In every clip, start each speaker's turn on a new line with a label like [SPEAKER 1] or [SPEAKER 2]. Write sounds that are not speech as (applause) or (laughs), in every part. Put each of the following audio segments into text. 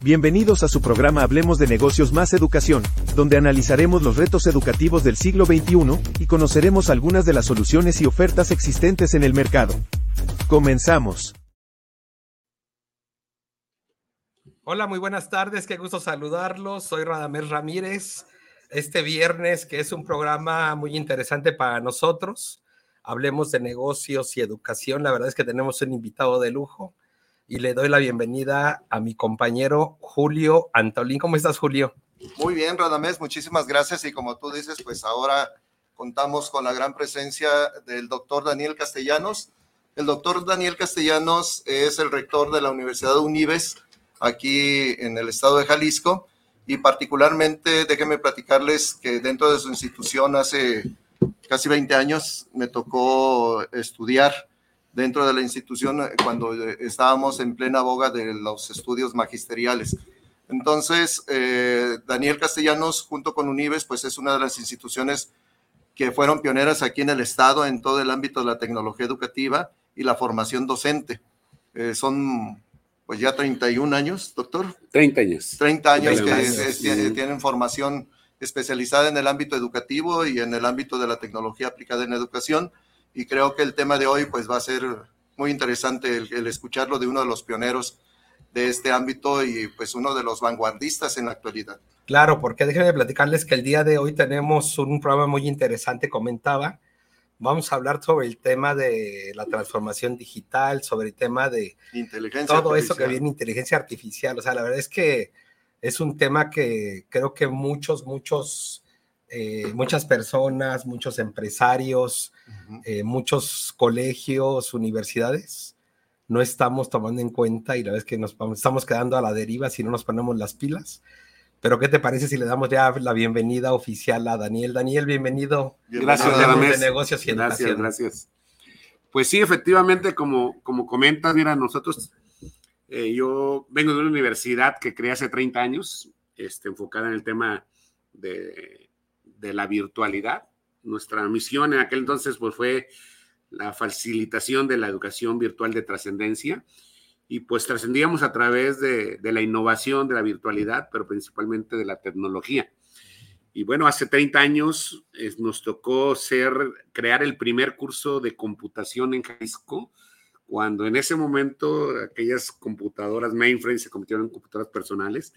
[SPEAKER 1] Bienvenidos a su programa Hablemos de Negocios más Educación, donde analizaremos los retos educativos del siglo XXI y conoceremos algunas de las soluciones y ofertas existentes en el mercado. Comenzamos.
[SPEAKER 2] Hola, muy buenas tardes, qué gusto saludarlos. Soy Radamés Ramírez. Este viernes, que es un programa muy interesante para nosotros, hablemos de negocios y educación. La verdad es que tenemos un invitado de lujo y le doy la bienvenida a mi compañero Julio Antolín. ¿Cómo estás, Julio?
[SPEAKER 3] Muy bien, Radamés, muchísimas gracias. Y como tú dices, pues ahora contamos con la gran presencia del doctor Daniel Castellanos. El doctor Daniel Castellanos es el rector de la Universidad Unives, aquí en el estado de Jalisco. Y particularmente, déjenme platicarles que dentro de su institución hace casi 20 años me tocó estudiar dentro de la institución eh, cuando eh, estábamos en plena boga de los estudios magisteriales. Entonces, eh, Daniel Castellanos, junto con Unives, pues es una de las instituciones que fueron pioneras aquí en el Estado en todo el ámbito de la tecnología educativa y la formación docente. son pues ya 31 años, doctor.
[SPEAKER 4] 30 años.
[SPEAKER 3] 30 años que tienen formación especializada en el ámbito educativo y en el ámbito de la tecnología aplicada en educación y creo que el tema de hoy pues va a ser muy interesante el, escucharlo de uno de los pioneros de este ámbito y pues uno de los vanguardistas en la actualidad.
[SPEAKER 2] Claro, porque déjenme platicarles que el día de hoy tenemos un programa muy interesante, comentaba. Vamos a hablar sobre el tema de la transformación digital, sobre el tema de
[SPEAKER 3] inteligencia
[SPEAKER 2] todo eso que viene inteligencia artificial. O sea, la verdad es que es un tema que creo que muchos, muchos eh, muchas personas, muchos empresarios, eh, muchos colegios, universidades, no estamos tomando en cuenta y la vez que nos estamos quedando a la deriva si no nos ponemos las pilas. Pero ¿qué te parece si le damos ya la bienvenida oficial a Daniel? Daniel, bienvenido.
[SPEAKER 4] Gracias,
[SPEAKER 2] de negocios y
[SPEAKER 4] Gracias, gracias. Pues sí, efectivamente, como, como comentas, mira, nosotros, eh, yo vengo de una universidad que creé hace 30 años, este, enfocada en el tema de de la virtualidad. Nuestra misión en aquel entonces pues, fue la facilitación de la educación virtual de trascendencia y pues trascendíamos a través de, la innovación, de la virtualidad, pero principalmente de la tecnología. Y bueno, hace 30 años nos tocó ser, crear el primer curso de computación en Jalisco, cuando en ese momento aquellas computadoras mainframe se convirtieron en computadoras personales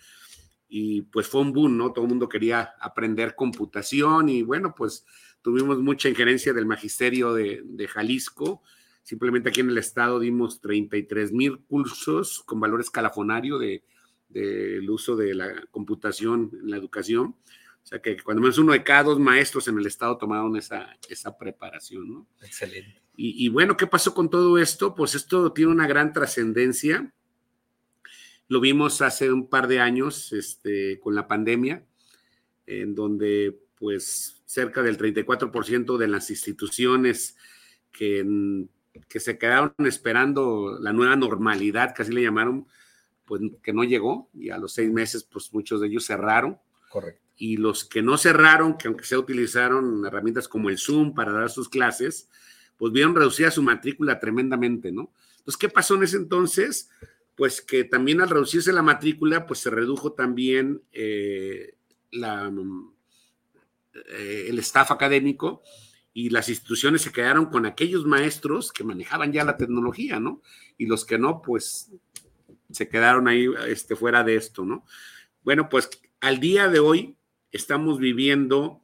[SPEAKER 4] y pues fue un boom, ¿no? Todo el mundo quería aprender computación y bueno, pues tuvimos mucha injerencia del magisterio de, Jalisco. Simplemente aquí en el estado dimos 33 mil cursos con valor escalafonario del de, uso de la computación en la educación. O sea que cuando menos uno de cada dos maestros en el estado tomaron esa, esa preparación, ¿no?
[SPEAKER 2] Excelente.
[SPEAKER 4] Y, y bueno, ¿qué pasó con todo esto? Pues esto tiene una gran trascendencia lo vimos hace un par de años este, con la pandemia, en donde pues cerca del 34% de las instituciones que, que se quedaron esperando la nueva normalidad, que así le llamaron, pues que no llegó y a los seis meses pues muchos de ellos cerraron.
[SPEAKER 2] Correcto.
[SPEAKER 4] Y los que no cerraron, que aunque se utilizaron herramientas como el Zoom para dar sus clases, pues vieron reducida su matrícula tremendamente, ¿no? Entonces, ¿qué pasó en ese entonces? Pues que también al reducirse la matrícula, pues se redujo también eh, la, eh, el staff académico y las instituciones se quedaron con aquellos maestros que manejaban ya la tecnología, ¿no? Y los que no, pues se quedaron ahí este, fuera de esto, ¿no? Bueno, pues al día de hoy estamos viviendo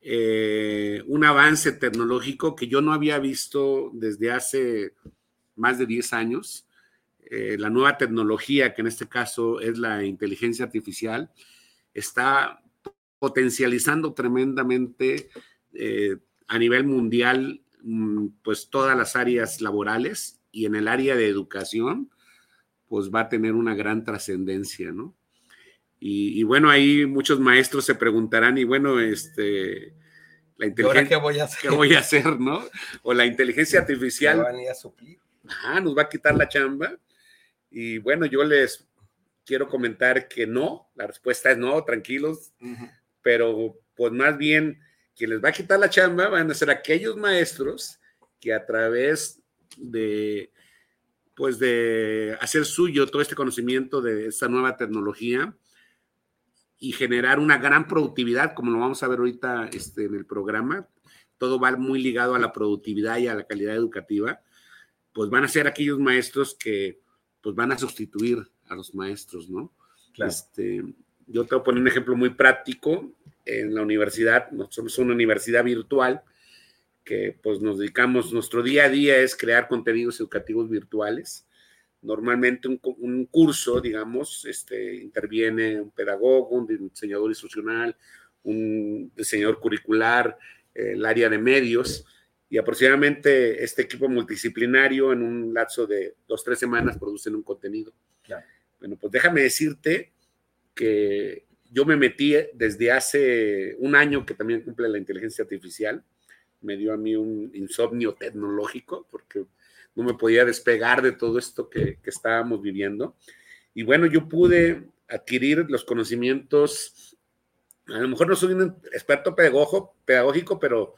[SPEAKER 4] eh, un avance tecnológico que yo no había visto desde hace más de 10 años. Eh, la nueva tecnología, que en este caso es la inteligencia artificial, está potencializando tremendamente eh, a nivel mundial mm, pues todas las áreas laborales y en el área de educación pues va a tener una gran trascendencia, ¿no? Y, bueno, ahí muchos maestros se preguntarán, y bueno, este,
[SPEAKER 2] la inteligencia, ¿qué voy a hacer?
[SPEAKER 4] ¿Qué voy a hacer, no? O la inteligencia (laughs) artificial.
[SPEAKER 2] van a, a suplir.
[SPEAKER 4] nos va a quitar la chamba. Y bueno, yo les quiero comentar que no, la respuesta es no, tranquilos, pero pues más bien quien les va a quitar la chamba van a ser aquellos maestros que a través de pues de hacer suyo todo este conocimiento de esta nueva tecnología y generar una gran productividad, como lo vamos a ver ahorita este, en el programa. Todo va muy ligado a la productividad y a la calidad educativa. Pues van a ser aquellos maestros que pues van a sustituir a los maestros, ¿no? Este, yo te voy a poner un ejemplo muy práctico. En la universidad, nosotros somos una universidad virtual que pues nos dedicamos, nuestro día a día es crear contenidos educativos virtuales. Normalmente un, curso, digamos, este, interviene un pedagogo, un diseñador instruccional, un diseñador curricular, el área de medios, y aproximadamente este equipo multidisciplinario en un lapso de dos, tres semanas producen un contenido. Bueno, pues déjame decirte que yo me metí desde hace un año que también cumple la inteligencia artificial me dio a mí un insomnio tecnológico porque no me podía despegar de todo esto que, estábamos viviendo. Y bueno, yo pude adquirir los conocimientos, a lo mejor no soy un experto pedagógico, pedagógico pero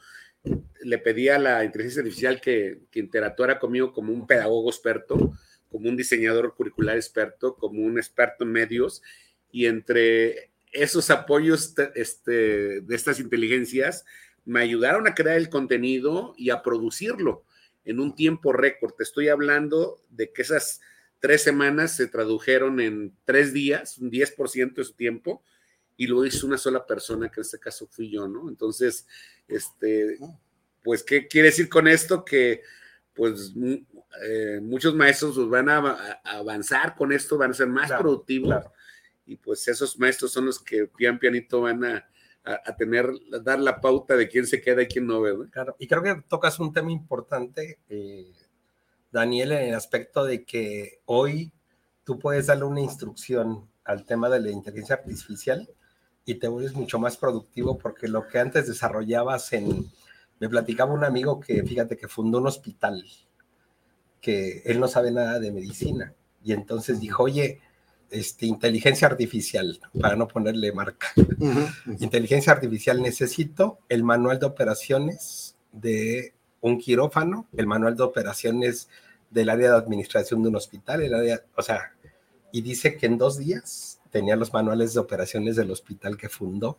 [SPEAKER 4] le pedí a la inteligencia artificial que, que interactuara conmigo como un pedagogo experto, como un diseñador curricular experto, como un experto en medios, y entre esos apoyos este, de estas inteligencias, me ayudaron a crear el contenido y a producirlo en un tiempo récord. Te estoy hablando de que esas tres semanas se tradujeron en tres días, un 10% de su tiempo, y lo hizo una sola persona, que en este caso fui yo, ¿no? Entonces, este, pues, ¿qué quiere decir con esto? Que, pues, eh, muchos maestros pues, van a, avanzar con esto, van a ser más productivos, y pues esos maestros son los que pian pianito van a, a, tener, dar la pauta de quién se queda y quién no, ¿verdad?
[SPEAKER 2] Claro, y creo que tocas un tema importante, eh, Daniel, en el aspecto de que hoy tú puedes darle una instrucción al tema de la inteligencia artificial y te vuelves mucho más productivo porque lo que antes desarrollabas en... Me platicaba un amigo que, fíjate, que fundó un hospital, que él no sabe nada de medicina. Y entonces dijo, oye, este, inteligencia artificial, para no ponerle marca. Inteligencia artificial, necesito el manual de operaciones de un quirófano, el manual de operaciones del área de administración de un hospital, el área, o sea, y dice que en dos días tenía los manuales de operaciones del hospital que fundó.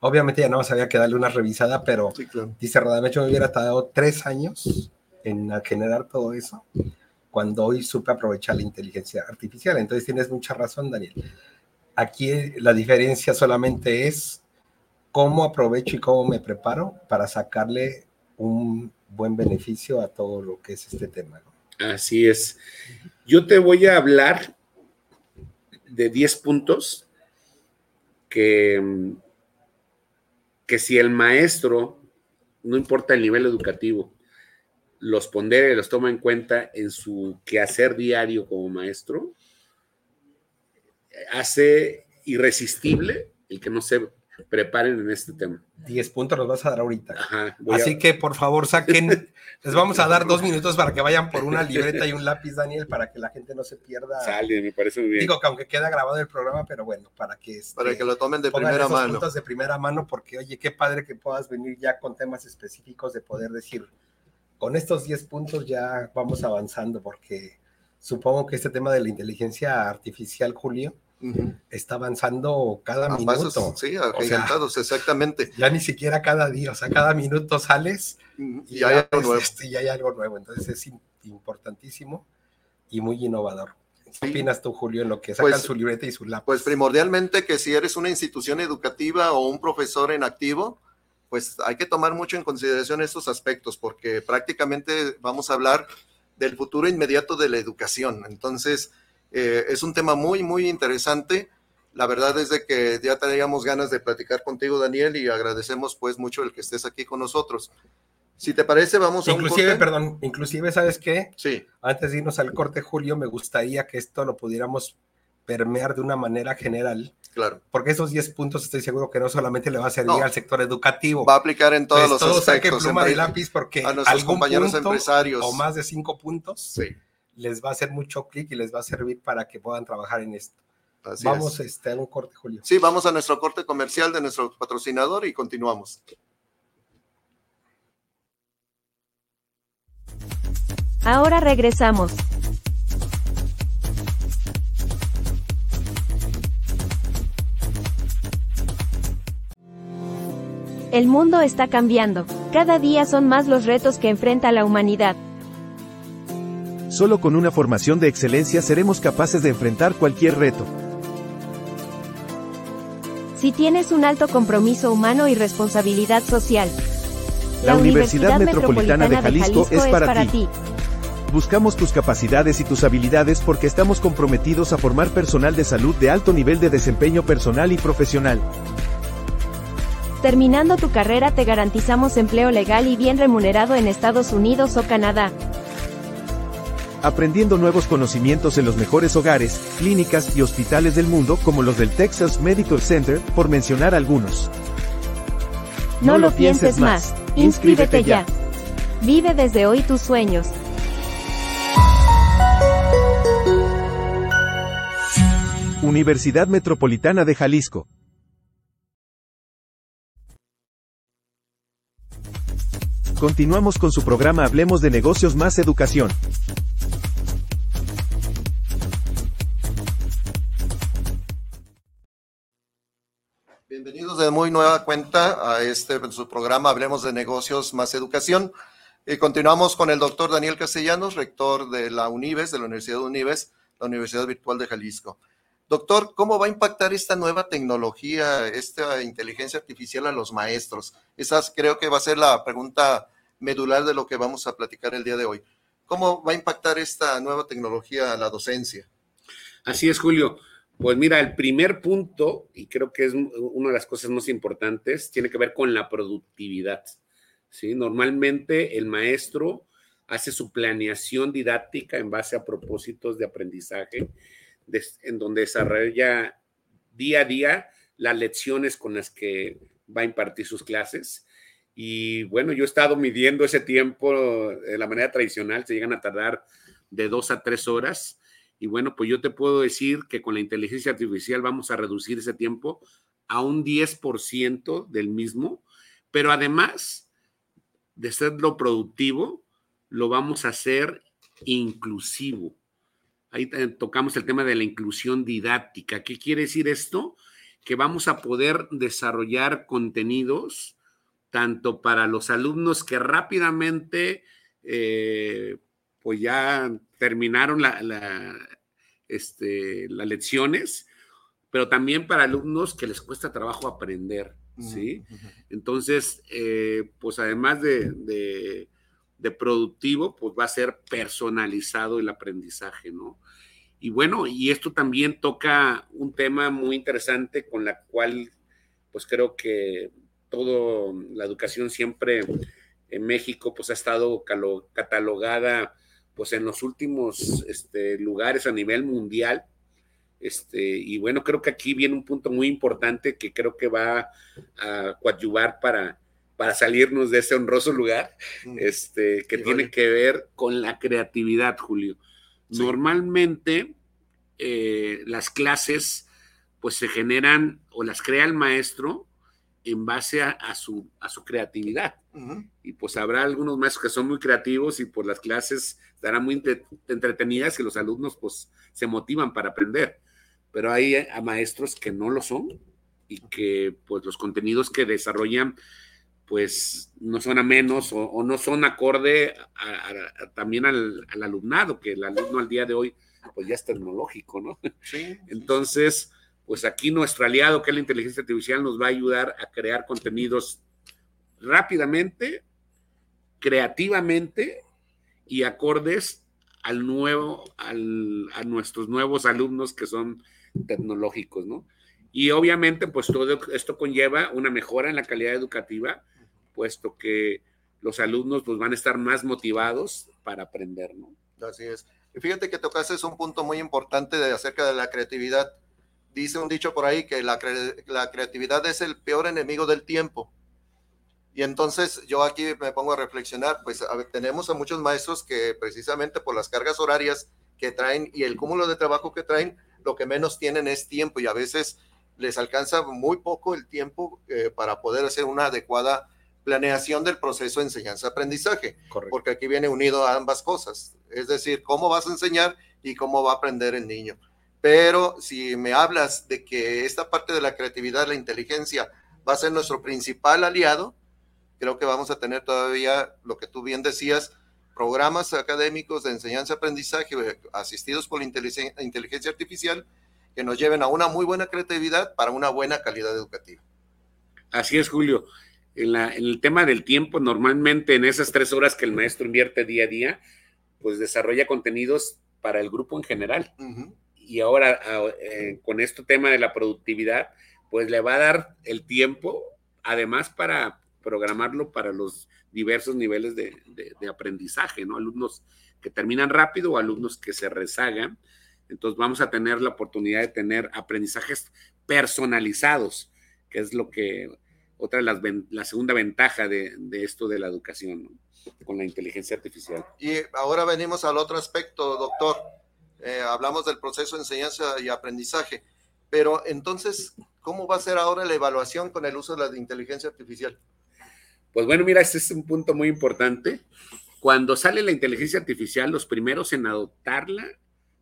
[SPEAKER 2] Obviamente ya no más había que darle una revisada, pero dice Radamés, me hubiera tardado tres años en generar todo eso cuando hoy supe aprovechar la inteligencia artificial. Entonces tienes mucha razón, Daniel. Aquí la diferencia solamente es cómo aprovecho y cómo me preparo para sacarle un buen beneficio a todo lo que es este tema.
[SPEAKER 4] Así es. Yo te voy a hablar de 10 puntos que, que si el maestro, no importa el nivel educativo, los pondera y los toma en cuenta en su quehacer diario como maestro, hace irresistible el que no se preparen en este tema.
[SPEAKER 2] Diez puntos los vas a dar ahorita. Así que por favor saquen, (laughs) les vamos a dar dos minutos para que vayan por una libreta y un lápiz, Daniel, para que la gente no se pierda.
[SPEAKER 4] Sale, me parece muy bien.
[SPEAKER 2] Digo que aunque queda grabado el programa, pero bueno, para que...
[SPEAKER 3] Este, para que lo tomen de primera mano.
[SPEAKER 2] puntos de primera mano, porque oye, qué padre que puedas venir ya con temas específicos de poder decir, con estos 10 puntos ya vamos avanzando porque supongo que este tema de la inteligencia artificial, Julio, está avanzando cada minuto.
[SPEAKER 3] sí, agigantados, exactamente.
[SPEAKER 2] Ya ni siquiera cada día, o sea, cada minuto sales y, hay algo nuevo. Este, y hay algo nuevo. Entonces es importantísimo y muy innovador. ¿Qué opinas tú, Julio, en lo que sacan pues, su libreta y su lápiz?
[SPEAKER 3] Pues primordialmente que si eres una institución educativa o un profesor en activo, pues hay que tomar mucho en consideración estos aspectos porque prácticamente vamos a hablar del futuro inmediato de la educación. Entonces, eh, es un tema muy, muy interesante. La verdad es de que ya teníamos ganas de platicar contigo, Daniel, y agradecemos pues mucho el que estés aquí con nosotros. Si te parece, vamos
[SPEAKER 2] a Inclusive, perdón, inclusive, ¿sabes qué?
[SPEAKER 3] Sí.
[SPEAKER 2] Antes de irnos al corte, Julio, me gustaría que esto lo pudiéramos permear de una manera general
[SPEAKER 3] Claro.
[SPEAKER 2] Porque esos 10 puntos estoy seguro que no solamente le va a servir al sector educativo.
[SPEAKER 3] Va a aplicar en todos pues los
[SPEAKER 2] aspectos. pluma de lápiz porque
[SPEAKER 3] a nuestros compañeros empresarios
[SPEAKER 2] o más de 5 puntos les va a hacer mucho clic y les va a servir para que puedan trabajar en esto. Vamos es. este, a un corte, Julio.
[SPEAKER 3] Sí, vamos a nuestro corte comercial de nuestro patrocinador y continuamos.
[SPEAKER 5] Ahora regresamos. El mundo está cambiando. Cada día son más los retos que enfrenta la humanidad
[SPEAKER 1] Solo con una formación de excelencia seremos capaces de enfrentar cualquier reto.
[SPEAKER 5] Si tienes un alto compromiso humano y responsabilidad social,
[SPEAKER 1] la, Universidad, Metropolitana, de Jalisco, es para, ti. Buscamos tus capacidades y tus habilidades porque estamos comprometidos a formar personal de salud de alto nivel de desempeño personal y profesional.
[SPEAKER 5] Terminando tu carrera te garantizamos empleo legal y bien remunerado en Estados Unidos o Canadá.
[SPEAKER 1] Aprendiendo nuevos conocimientos en los mejores hogares, clínicas y hospitales del mundo como los del Texas Medical Center, por mencionar algunos.
[SPEAKER 5] No, lo pienses más. Inscríbete ya. Vive desde hoy tus sueños.
[SPEAKER 1] Universidad Metropolitana de Jalisco. Continuamos con su programa Hablemos de negocios más educación.
[SPEAKER 3] Bienvenidos de muy nueva cuenta a este su programa Hablemos de negocios más educación. Y continuamos con el doctor Daniel Castellanos, rector de la UNIVES, de la Universidad de UNIVES, la Universidad Virtual de Jalisco. Doctor, ¿cómo va a impactar esta nueva tecnología, esta inteligencia artificial a los maestros? Esa creo que va a ser la pregunta medular de lo que vamos a platicar el día de hoy. ¿Cómo va a impactar esta nueva tecnología a la docencia?
[SPEAKER 4] Así es, Julio. Pues mira, el primer punto, y creo que es una de las cosas más importantes, tiene que ver con la productividad. ¿sí? Normalmente el maestro hace su planeación didáctica en base a propósitos de aprendizaje en donde desarrolla día a día las lecciones con las que va a impartir sus clases. Y bueno, yo he estado midiendo ese tiempo de la manera tradicional, se llegan a tardar de dos a tres horas. Y bueno, pues yo te puedo decir que con la inteligencia artificial vamos a reducir ese tiempo a un 10% del mismo, pero además de serlo productivo, lo vamos a hacer inclusivo. Ahí tocamos el tema de la inclusión didáctica. ¿Qué quiere decir esto? Que vamos a poder desarrollar contenidos tanto para los alumnos que rápidamente, eh, pues ya terminaron este, las lecciones, pero también para alumnos que les cuesta trabajo aprender, ¿sí? Entonces, eh, pues además de de productivo, pues va a ser personalizado el aprendizaje, ¿no? Y bueno, y esto también toca un tema muy interesante con la cual, pues creo que toda la educación siempre en México, pues ha estado catalogada, pues en los últimos este, lugares a nivel mundial. Este, y bueno, creo que aquí viene un punto muy importante que creo que va a coadyuvar para para salirnos de ese honroso lugar, este, que tiene que ver con la creatividad, Julio. Normalmente eh, las clases pues se generan o las crea el maestro en base a, su, a su creatividad. Y pues habrá algunos maestros que son muy creativos y pues las clases estarán muy entretenidas y los alumnos pues se motivan para aprender. Pero hay a maestros que no lo son y que pues los contenidos que desarrollan pues no son a menos o, no son acorde también al, alumnado, que el alumno al día de hoy pues ya es tecnológico, ¿no? Sí. Entonces, pues aquí nuestro aliado, que es la inteligencia artificial, nos va a ayudar a crear contenidos rápidamente, creativamente y acordes al nuevo, a nuestros nuevos alumnos que son tecnológicos, ¿no? Y obviamente, pues todo esto conlleva una mejora en la calidad educativa, puesto que los alumnos pues, van a estar más motivados para aprender, ¿no?
[SPEAKER 3] Así es. Y fíjate que tocaste es un punto muy importante de, acerca de la creatividad. Dice un dicho por ahí que la, la creatividad es el peor enemigo del tiempo. Y entonces yo aquí me pongo a reflexionar, pues tenemos a muchos maestros que precisamente por las cargas horarias que traen y el cúmulo de trabajo que traen, lo que menos tienen es tiempo y a veces les alcanza muy poco el tiempo eh, para poder hacer una adecuada planeación del proceso de enseñanza-aprendizaje, porque aquí viene unido a ambas cosas, es decir, cómo vas a enseñar y cómo va a aprender el niño. Pero si me hablas de que esta parte de la creatividad, la inteligencia, va a ser nuestro principal aliado. Creo que vamos a tener todavía lo que tú bien decías, programas académicos de enseñanza-aprendizaje eh, asistidos por la inteligencia artificial que nos lleven a una muy buena creatividad para una buena calidad educativa.
[SPEAKER 4] Así es, Julio. En, el tema del tiempo, normalmente en esas tres horas que el maestro invierte día a día, pues desarrolla contenidos para el grupo en general. Y ahora eh, con este tema de la productividad, pues le va a dar el tiempo, además para programarlo para los diversos niveles de, aprendizaje, ¿no? Alumnos que terminan rápido o alumnos que se rezagan. Entonces vamos a tener la oportunidad de tener aprendizajes personalizados, que es lo que otra las, la segunda ventaja de, esto de la educación con la inteligencia artificial.
[SPEAKER 3] Y ahora venimos al otro aspecto, doctor. Eh, hablamos del proceso de enseñanza y aprendizaje, pero entonces, ¿cómo va a ser ahora la evaluación con el uso de la inteligencia artificial?
[SPEAKER 4] Pues bueno, mira, este es un punto muy importante. Cuando sale la inteligencia artificial, los primeros en adoptarla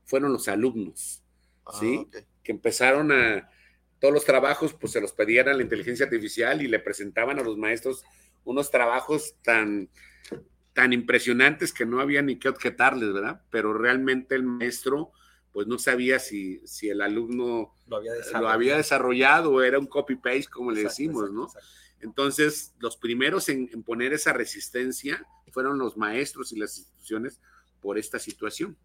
[SPEAKER 4] fueron los alumnos, ah, ¿sí? Que empezaron a, todos los trabajos pues se los pedían a la inteligencia artificial y le presentaban a los maestros unos trabajos tan, tan impresionantes que no había ni qué objetarles, ¿verdad? Pero realmente el maestro pues no sabía si, si el alumno lo había, desarrollado o era un copy-paste, como le decimos, ¿no? Entonces, los primeros en, poner esa resistencia fueron los maestros y las instituciones por esta situación.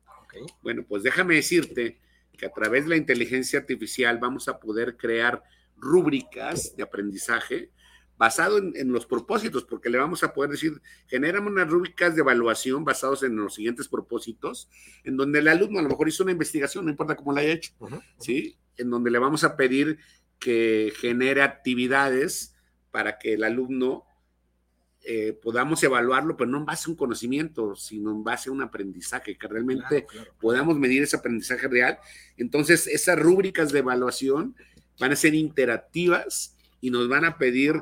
[SPEAKER 4] Bueno, pues déjame decirte que a través de la inteligencia artificial vamos a poder crear rúbricas de aprendizaje basado en, los propósitos, porque le vamos a poder decir, generamos unas rúbricas de evaluación basados en los siguientes propósitos, en donde el alumno a lo mejor hizo una investigación, no importa cómo la haya hecho, ¿sí? En donde le vamos a pedir que genere actividades para que el alumno eh, podamos evaluarlo, pero no en base a un conocimiento, sino en base a un aprendizaje, que realmente podamos medir ese aprendizaje real. Entonces, esas rúbricas de evaluación van a ser interactivas y nos van a pedir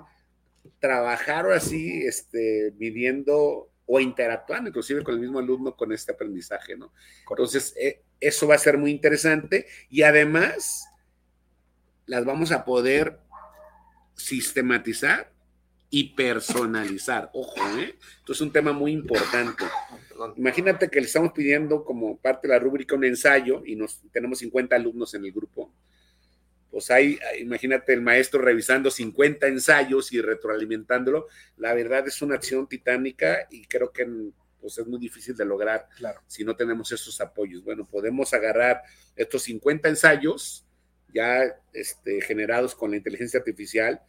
[SPEAKER 4] trabajar así, este, midiendo o interactuando inclusive con el mismo alumno con este aprendizaje, ¿no? Entonces, eh, eso va a ser muy interesante y además las vamos a poder sistematizar y personalizar. Ojo, ¿eh? Esto es un tema muy importante. Imagínate que le estamos pidiendo como parte de la rúbrica un ensayo y nos tenemos 50 alumnos en el grupo. Pues hay, imagínate el maestro revisando 50 ensayos y retroalimentándolo. La verdad es una acción titánica y creo que pues, es muy difícil de lograr si no tenemos esos apoyos. Bueno, podemos agarrar estos 50 ensayos ya este, generados con la inteligencia artificial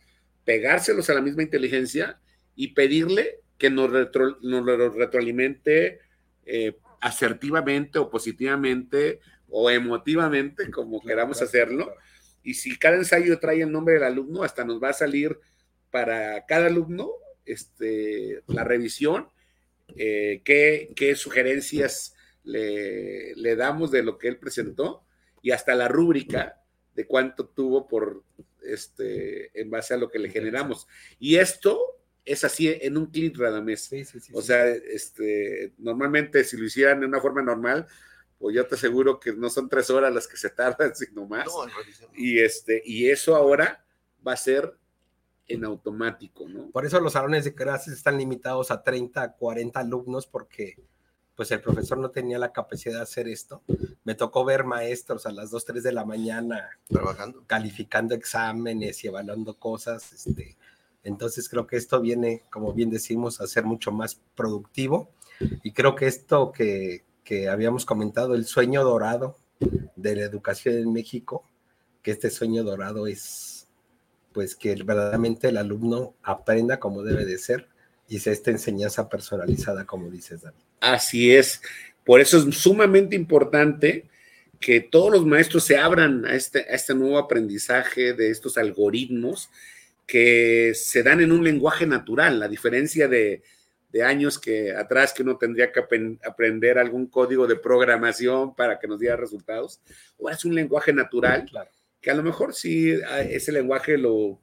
[SPEAKER 4] pegárselos a la misma inteligencia y pedirle que nos, nos retroalimente eh, asertivamente o positivamente o emotivamente, como queramos hacerlo. Y si cada ensayo trae el nombre del alumno, hasta nos va a salir para cada alumno este, la revisión, eh, qué, sugerencias le, le, damos de lo que él presentó y hasta la rúbrica de cuánto tuvo por este, en base a lo que le generamos. Y esto es así en un clic, Radamés. o sea, este, normalmente si lo hicieran de una forma normal, pues yo te aseguro que no son tres horas las que se tardan, (laughs) sino más. y, este, y eso ahora va a ser en automático, ¿no?
[SPEAKER 2] Por eso los salones de clases están limitados a 30, 40 alumnos, porque pues el profesor no tenía la capacidad de hacer esto. Me tocó ver maestros a las 2, 3 de la mañana
[SPEAKER 3] trabajando,
[SPEAKER 2] calificando exámenes y evaluando cosas. Este, entonces creo que esto viene, como bien decimos, a ser mucho más productivo. Y creo que esto que, que habíamos comentado, el sueño dorado de la educación en México, que este sueño dorado es pues que verdaderamente el alumno aprenda como debe de ser y sea esta enseñanza personalizada, como dices, David.
[SPEAKER 4] Así es. Por eso es sumamente importante que todos los maestros se abran a este, a este nuevo aprendizaje de estos algoritmos que se dan en un lenguaje natural, a diferencia de, años que atrás que uno tendría que aprender algún código de programación para que nos diera resultados. o es un lenguaje natural que a lo mejor sí ese lenguaje lo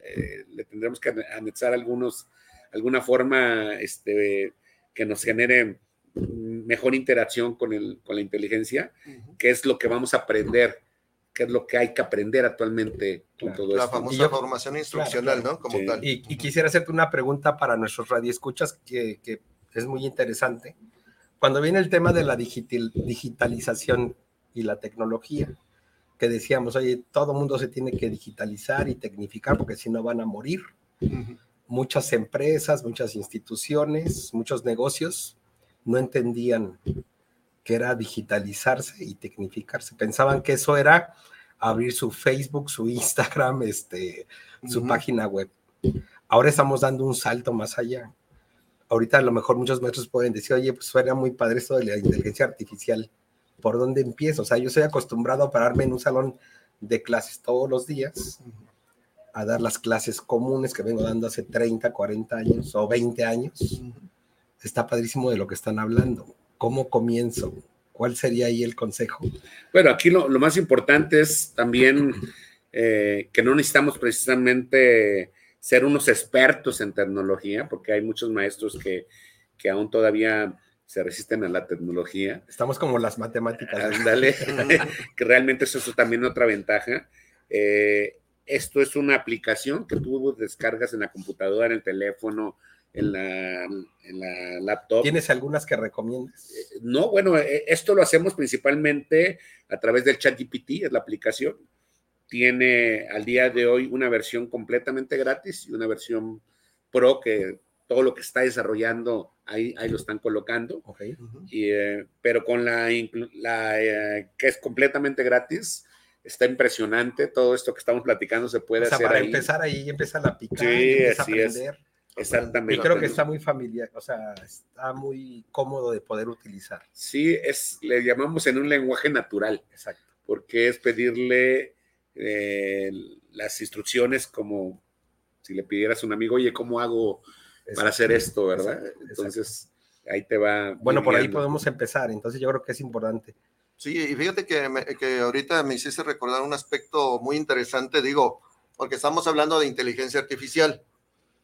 [SPEAKER 4] eh, le tendremos que anexar algunos alguna forma este, que nos genere mejor interacción con, el, con la inteligencia, que es lo que vamos a aprender qué es lo que hay que aprender actualmente con
[SPEAKER 2] Claro.
[SPEAKER 4] todo
[SPEAKER 3] La
[SPEAKER 4] esto.
[SPEAKER 3] famosa
[SPEAKER 2] Y yo-
[SPEAKER 3] formación instruccional,
[SPEAKER 2] claro,
[SPEAKER 3] ¿no? Como
[SPEAKER 4] Sí.
[SPEAKER 3] tal.
[SPEAKER 2] Y, y quisiera hacerte una pregunta para nuestros radioescuchas que, que es muy interesante. Cuando viene el tema de la digital- digitalización y la tecnología, que decíamos, oye, todo mundo se tiene que digitalizar y tecnificar porque si no van a morir.
[SPEAKER 3] Ujú.
[SPEAKER 2] Muchas empresas, muchas instituciones, muchos negocios no entendían que era digitalizarse y tecnificarse. Pensaban que eso era abrir su Facebook, su Instagram, este, su página web. Ahora estamos dando un salto más allá. Ahorita a lo mejor muchos maestros pueden decir, oye, pues suena muy padre esto de la inteligencia artificial. ¿Por dónde empiezo? O sea, yo estoy acostumbrado a pararme en un salón de clases todos los días, a dar las clases comunes que vengo dando hace 30, 40 años o 20 años. Está padrísimo de lo que están hablando. ¿Cómo comienzo? ¿Cuál sería ahí el consejo?
[SPEAKER 4] Bueno, aquí lo, lo más importante es también eh, que no necesitamos precisamente ser unos expertos en tecnología, porque hay muchos maestros que, que aún todavía se resisten a la tecnología.
[SPEAKER 2] Estamos como las matemáticas.
[SPEAKER 4] Ándale, (laughs) (laughs) que realmente eso es también otra ventaja. Eh, esto es una aplicación que tú descargas en la computadora, en el teléfono, en la, en la laptop.
[SPEAKER 2] ¿Tienes algunas que recomiendes?
[SPEAKER 4] No, bueno, eh, esto lo hacemos principalmente a través del ChatGPT, es la aplicación. Tiene al día de hoy una versión completamente gratis y una versión pro que todo lo que está desarrollando ahí, ahí lo están colocando. Y, eh, pero con la, la, eh, que es completamente gratis, está impresionante. Todo esto que estamos platicando se puede
[SPEAKER 2] O sea,
[SPEAKER 4] hacer
[SPEAKER 2] para
[SPEAKER 4] ahí.
[SPEAKER 2] empezar ahí empiezan a picar
[SPEAKER 4] Sí,
[SPEAKER 2] empieza a
[SPEAKER 4] es. Exactamente.
[SPEAKER 2] Y creo que está muy familiar, o sea, está muy cómodo de poder utilizar.
[SPEAKER 4] Sí, es, le llamamos en un lenguaje natural.
[SPEAKER 2] Exacto.
[SPEAKER 4] porque es pedirle eh, las instrucciones como si le pidieras a un amigo, oye, ¿cómo hago para hacer esto, verdad?
[SPEAKER 2] Exacto, exacto.
[SPEAKER 4] Entonces, ahí te va.
[SPEAKER 2] Bueno, por ahí podemos empezar, entonces yo creo que es importante.
[SPEAKER 3] Sí, y fíjate que, me- que ahorita me hiciste recordar un aspecto muy interesante, digo, porque estamos hablando de inteligencia artificial.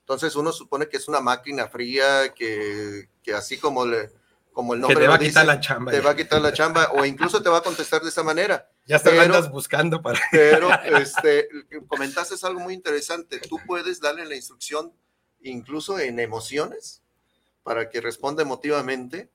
[SPEAKER 3] Entonces uno supone que es una máquina fría, que, que así como, le, como el
[SPEAKER 2] Que
[SPEAKER 3] nombre
[SPEAKER 2] te va a quitar
[SPEAKER 3] dice,
[SPEAKER 2] la chamba.
[SPEAKER 3] te
[SPEAKER 2] ya.
[SPEAKER 3] va a quitar la chamba o incluso te va a contestar de esa manera.
[SPEAKER 2] Ya lo
[SPEAKER 3] pero-
[SPEAKER 2] andas buscando para. (laughs)
[SPEAKER 3] Pero este, comentaste algo muy interesante. Tú puedes darle la instrucción incluso en emociones para que responda emotivamente.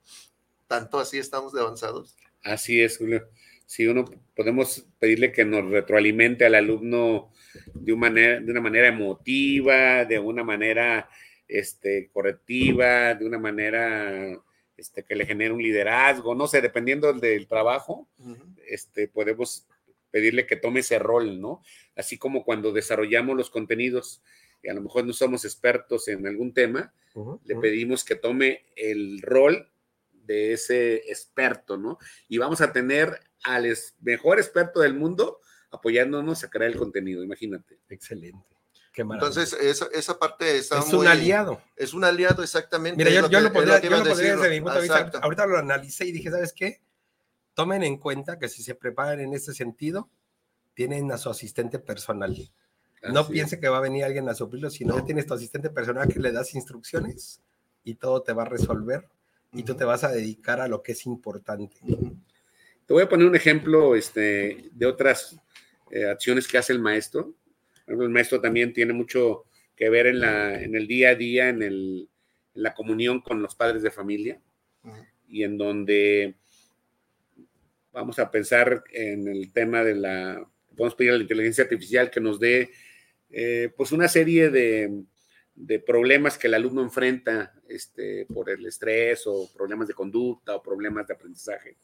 [SPEAKER 3] Tanto así estamos de avanzados.
[SPEAKER 4] Así es, Julio. Si uno podemos pedirle que nos retroalimente al alumno de una manera, de una manera emotiva, de una manera este, correctiva, de una manera este, que le genere un liderazgo, no sé, dependiendo del trabajo, este, podemos pedirle que tome ese rol, ¿no? Así como cuando desarrollamos los contenidos, y a lo mejor no somos expertos en algún tema, le pedimos que tome el rol de ese experto, ¿no? Y vamos a tener al mejor experto del mundo apoyándonos a crear el contenido, imagínate.
[SPEAKER 2] Excelente. Qué.
[SPEAKER 3] Entonces, esa, esa parte está
[SPEAKER 2] es
[SPEAKER 3] muy...
[SPEAKER 2] un aliado.
[SPEAKER 3] Es un aliado, exactamente.
[SPEAKER 2] Mira, yo,
[SPEAKER 3] lo
[SPEAKER 2] yo
[SPEAKER 3] que-
[SPEAKER 2] lo podría,
[SPEAKER 3] que
[SPEAKER 2] yo lo podría desde mi punto de vista. Ahorita lo analicé y dije, ¿sabes qué? Tomen en cuenta que si se preparan en este sentido, tienen a su asistente personal. No
[SPEAKER 4] Así
[SPEAKER 2] piense que va a venir alguien a suplirlo, sino ya tienes tu asistente personal que le das instrucciones y todo te va a resolver y tú te vas a dedicar a lo que es importante.
[SPEAKER 4] Te voy a poner un ejemplo este, de otras eh, acciones que hace el maestro. El maestro también tiene mucho que ver en, la, en el día a día, en, el, en la comunión con los padres de familia y en donde vamos a pensar en el tema de la, podemos pedir a la inteligencia artificial que nos dé eh, pues una serie de, de problemas que el alumno enfrenta este, por el estrés o problemas de conducta o problemas de aprendizaje.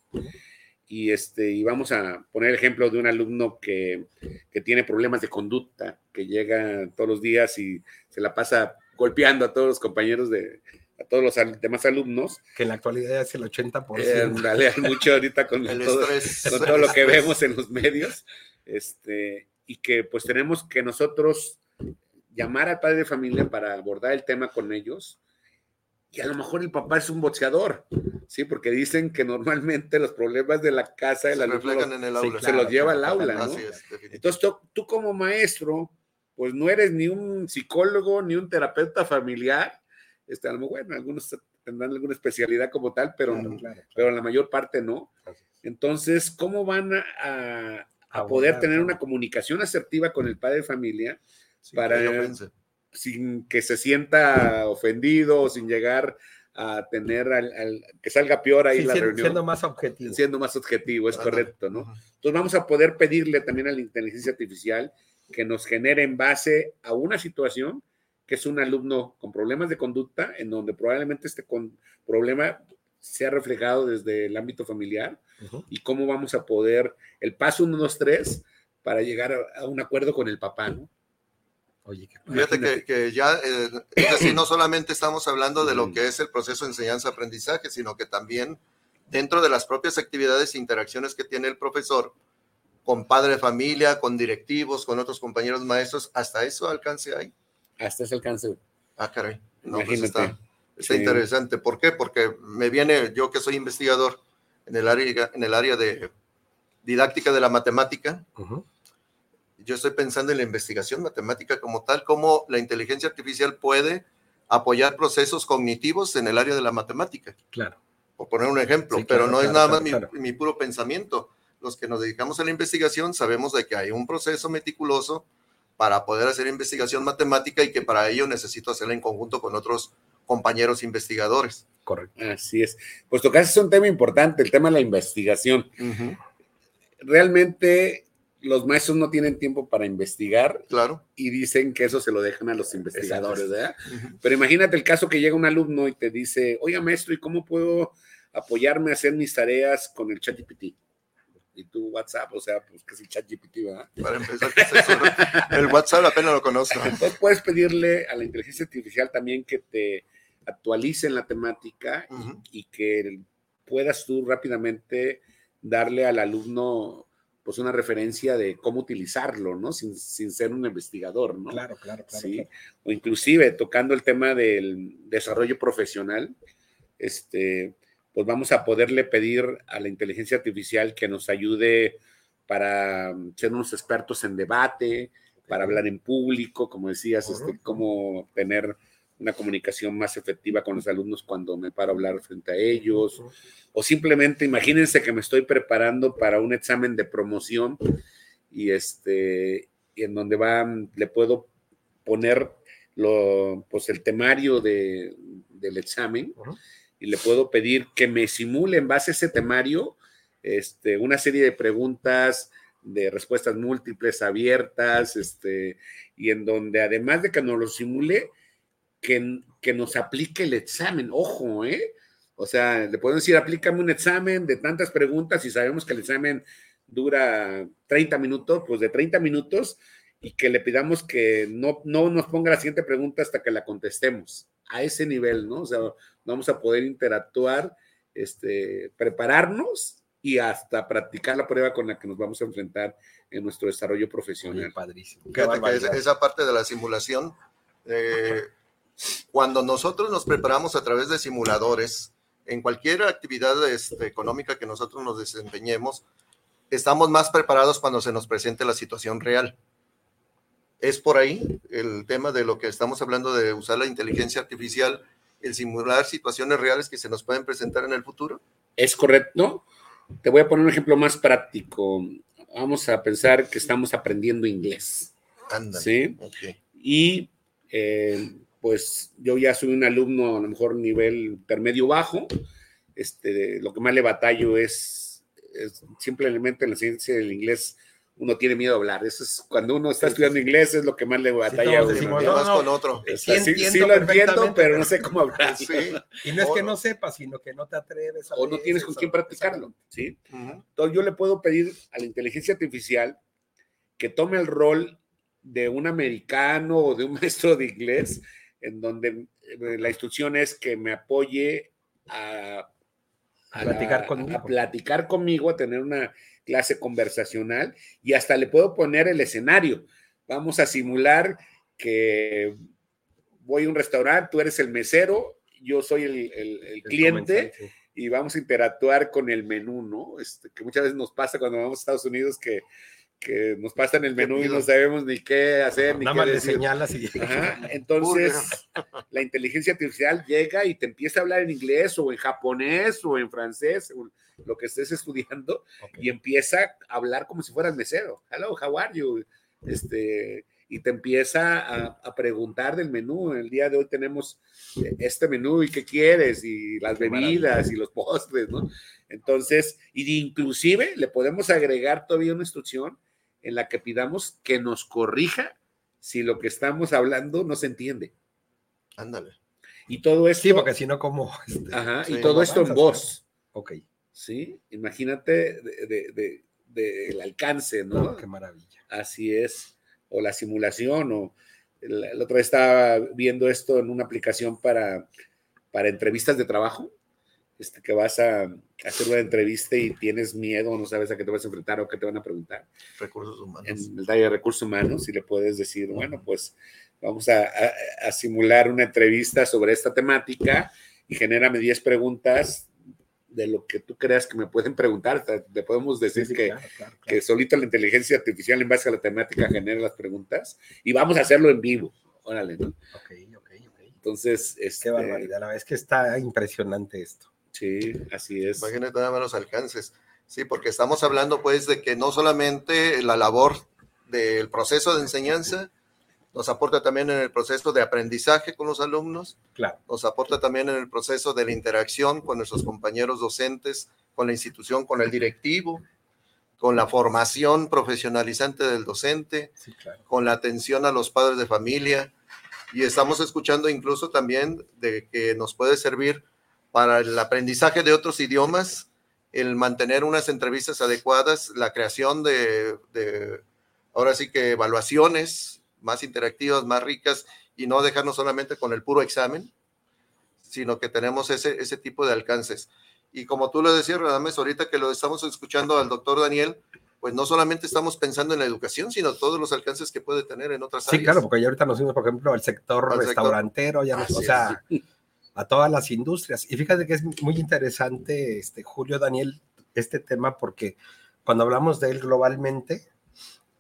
[SPEAKER 4] Y, este, y vamos a poner el ejemplo de un alumno que, que tiene problemas de conducta, que llega todos los días y se la pasa golpeando a todos los compañeros de, a todos los demás alumnos.
[SPEAKER 2] Que en la actualidad es el 80%.
[SPEAKER 4] Eh, mucho ahorita con (laughs)
[SPEAKER 3] El
[SPEAKER 4] todo,
[SPEAKER 3] estrés.
[SPEAKER 4] con todo lo que vemos en los medios, este, y que pues tenemos que nosotros llamar al padre de familia para abordar el tema con ellos. Y a lo mejor el papá es un boxeador, ¿sí? Porque dicen que normalmente los problemas de la casa del
[SPEAKER 3] Se
[SPEAKER 4] alumno
[SPEAKER 3] reflejan
[SPEAKER 4] los-
[SPEAKER 3] en el
[SPEAKER 2] Sí,
[SPEAKER 3] aula.
[SPEAKER 4] se los lleva al aula, ¿no?
[SPEAKER 3] Así es, definitivamente.
[SPEAKER 4] Entonces tú, tú como maestro, pues no eres ni un psicólogo ni un terapeuta familiar. Este, a lo mejor, bueno, algunos tendrán alguna especialidad como tal, pero
[SPEAKER 2] Claro, claro,
[SPEAKER 4] pero la mayor parte no. Entonces, ¿cómo van a, a poder tener una comunicación asertiva con el padre de familia para sin que se sienta ofendido o sin llegar a tener al, que salga peor ahí la reunión.
[SPEAKER 2] Siendo más objetivo.
[SPEAKER 4] Siendo más objetivo, es correcto, ¿no? Entonces vamos a poder pedirle también a la inteligencia artificial que nos genere en base a una situación que es un alumno con problemas de conducta, en donde probablemente este con problema sea reflejado desde el ámbito familiar y cómo vamos a poder, el paso 1, 2, 3, para llegar a, un acuerdo con el papá, ¿no?
[SPEAKER 3] Oye, Fíjate que, ya, eh, es decir, no solamente estamos hablando de lo que es el proceso de enseñanza-aprendizaje, sino que también dentro de las propias actividades e interacciones que tiene el profesor con padre de familia, con directivos, con otros compañeros maestros, hasta eso alcance ahí.
[SPEAKER 4] Hasta ese alcance.
[SPEAKER 3] Ah, caray. No, pues está, interesante. ¿Por qué? Porque me viene, yo que soy investigador en el área, en el área de didáctica de la matemática, yo estoy pensando en la investigación matemática como tal, cómo la inteligencia artificial puede apoyar procesos cognitivos en el área de la matemática.
[SPEAKER 2] Claro.
[SPEAKER 3] Por poner un ejemplo, pero no es nada más mi, puro pensamiento. Los que nos dedicamos a la investigación sabemos de que hay un proceso meticuloso para poder hacer investigación matemática y que para ello necesito hacerla en conjunto con otros compañeros investigadores.
[SPEAKER 4] Correcto. Así es. Pues tocaste es un tema importante, el tema de la investigación. Realmente los maestros no tienen tiempo para investigar.
[SPEAKER 3] Claro.
[SPEAKER 4] Y dicen que eso se lo dejan a los investigadores, ¿verdad? Pero imagínate el caso que llega un alumno y te dice, oiga, maestro, ¿y cómo puedo apoyarme a hacer mis tareas con el ChatGPT? Y tu WhatsApp, o sea, pues que es el ChatGPT, ¿verdad?
[SPEAKER 3] Para empezar, ¿qué es eso? el WhatsApp apenas lo conozco.
[SPEAKER 4] Entonces puedes pedirle a la inteligencia artificial también que te actualice en la temática y que puedas tú rápidamente darle al alumno pues una referencia de cómo utilizarlo, ¿no? Sin, ser un investigador, ¿no?
[SPEAKER 2] Claro, claro, claro.
[SPEAKER 4] Sí. O inclusive tocando el tema del desarrollo profesional, este, pues vamos a poderle pedir a la inteligencia artificial que nos ayude para ser unos expertos en debate, para hablar en público, como decías, este, cómo tener una comunicación más efectiva con los alumnos cuando me paro a hablar frente a ellos, o simplemente imagínense que me estoy preparando para un examen de promoción y este y en donde va le puedo poner lo, pues el temario de, del examen y le puedo pedir que me simule en base a ese temario este, una serie de preguntas de respuestas múltiples abiertas este, y en donde además de que nos lo simule que, que nos aplique el examen. Ojo, ¿eh? O sea, le podemos decir, aplícame un examen de tantas preguntas y sabemos que el examen dura 30 minutos, pues de 30 minutos y que le pidamos que no, no nos ponga la siguiente pregunta hasta que la contestemos. A ese nivel, ¿no? O sea, vamos a poder interactuar, este, prepararnos y hasta practicar la prueba con la que nos vamos a enfrentar en nuestro desarrollo profesional.
[SPEAKER 2] padrísimo.
[SPEAKER 3] esa parte de la simulación, eh, cuando nosotros nos preparamos a través de simuladores, en cualquier actividad este, económica que nosotros nos desempeñemos, estamos más preparados cuando se nos presente la situación real. Es por ahí el tema de lo que estamos hablando de usar la inteligencia artificial, el simular situaciones reales que se nos pueden presentar en el futuro.
[SPEAKER 4] Es correcto. Te voy a poner un ejemplo más práctico. Vamos a pensar que estamos aprendiendo inglés.
[SPEAKER 3] Anda.
[SPEAKER 4] Sí. Y eh, pues yo ya soy un alumno a lo mejor nivel intermedio bajo, este, lo que más le batallo es, simplemente en la ciencia del inglés uno tiene miedo a hablar. Eso es cuando uno está estudiando inglés, es lo que más le batalla.
[SPEAKER 3] Sí, no, con otro.
[SPEAKER 4] Sí, lo entiendo, pero no sé cómo hablar.
[SPEAKER 2] Y no es que no sepas, sino que no te atreves
[SPEAKER 4] a. O no tienes con quién practicarlo. ¿sí? Entonces yo le puedo pedir a la inteligencia artificial que tome el rol de un americano o de un (laughs) maestro de inglés en donde eh, la instrucción es que me apoye a,
[SPEAKER 2] platicar, conmigo.
[SPEAKER 4] a platicar conmigo, a tener una clase conversacional y hasta le puedo poner el escenario. Vamos a simular que voy a un restaurante, tú eres el mesero, yo soy el, cliente y vamos a interactuar con el menú, ¿no? Este, que muchas veces nos pasa cuando vamos a Estados Unidos que que nos pasan el menú y no sabemos ni qué hacer, ni
[SPEAKER 2] Nada
[SPEAKER 4] qué
[SPEAKER 2] más le
[SPEAKER 4] decir.
[SPEAKER 2] señalas y
[SPEAKER 4] Ajá, (laughs) Entonces, (laughs) la inteligencia artificial llega y te empieza a hablar en inglés o en japonés o en francés, o lo que estés estudiando,
[SPEAKER 2] Ok.
[SPEAKER 4] y empieza a hablar como si fueras mesero. Hello, how are you? Este, y te empieza a, a preguntar del menú. El día de hoy tenemos eh, este menú y qué quieres, y las
[SPEAKER 2] Qué
[SPEAKER 4] bebidas y los postres, ¿no? Entonces, y inclusive le podemos agregar todavía una instrucción en la que pidamos que nos corrija si lo que estamos hablando no se entiende.
[SPEAKER 3] Ándale.
[SPEAKER 4] Y todo esto,
[SPEAKER 2] Sí, porque si no, como. este,
[SPEAKER 4] ajá, y todo esto en voz,
[SPEAKER 2] Ok.
[SPEAKER 4] ¿sí? Imagínate de- de- de- del alcance, ¿no?
[SPEAKER 2] Oh, qué maravilla.
[SPEAKER 4] Así es. O la simulación, o la, la otra vez estaba viendo esto en una aplicación para, para entrevistas de trabajo, este, que vas a hacer una entrevista y tienes miedo, no sabes a qué te vas a enfrentar o qué te van a preguntar.
[SPEAKER 3] Recursos humanos.
[SPEAKER 4] en el área de recursos humanos y le puedes decir, bueno, pues vamos a, a- a simular una entrevista sobre esta temática y genérame 10 preguntas de lo que tú creas que me pueden preguntar. Te podemos decir
[SPEAKER 2] Sí, sí,
[SPEAKER 4] que,
[SPEAKER 2] claro, claro, claro.
[SPEAKER 4] que solito la inteligencia artificial en base a la temática genera las preguntas y vamos a hacerlo en vivo. Órale, ¿no?
[SPEAKER 2] Ok, ok, ok.
[SPEAKER 4] Entonces,
[SPEAKER 2] Qué
[SPEAKER 4] este,
[SPEAKER 2] barbaridad. La verdad es que está impresionante esto.
[SPEAKER 4] Sí, así es.
[SPEAKER 3] Imagínate nada más los alcances. Sí, porque estamos hablando pues de que no solamente la labor del proceso de enseñanza, nos aporta también en el proceso de aprendizaje con los alumnos,
[SPEAKER 2] Claro.
[SPEAKER 3] nos aporta también en el proceso de la interacción con nuestros compañeros docentes, con la institución, con el directivo, con la formación profesionalizante del docente,
[SPEAKER 2] Sí, claro.
[SPEAKER 3] con la atención a los padres de familia y estamos escuchando incluso también de que nos puede servir para el aprendizaje de otros idiomas, el mantener unas entrevistas adecuadas, la creación de, de ahora sí que evaluaciones más interactivas, más ricas y no dejarnos solamente con el puro examen, sino que tenemos ese, ese tipo de alcances. Y como tú lo decías, Radames, ahorita que lo estamos escuchando al doctor Daniel, pues no solamente estamos pensando en la educación, sino todos los alcances que puede tener en otras
[SPEAKER 2] Sí,
[SPEAKER 3] áreas.
[SPEAKER 2] claro, porque ya ahorita nos fuimos, por ejemplo, al sector
[SPEAKER 3] Al sector.
[SPEAKER 2] restaurantero, ya nos, o sea, a todas las industrias. Y fíjate que es muy interesante, este, Julio Daniel, este tema, porque cuando hablamos de él globalmente,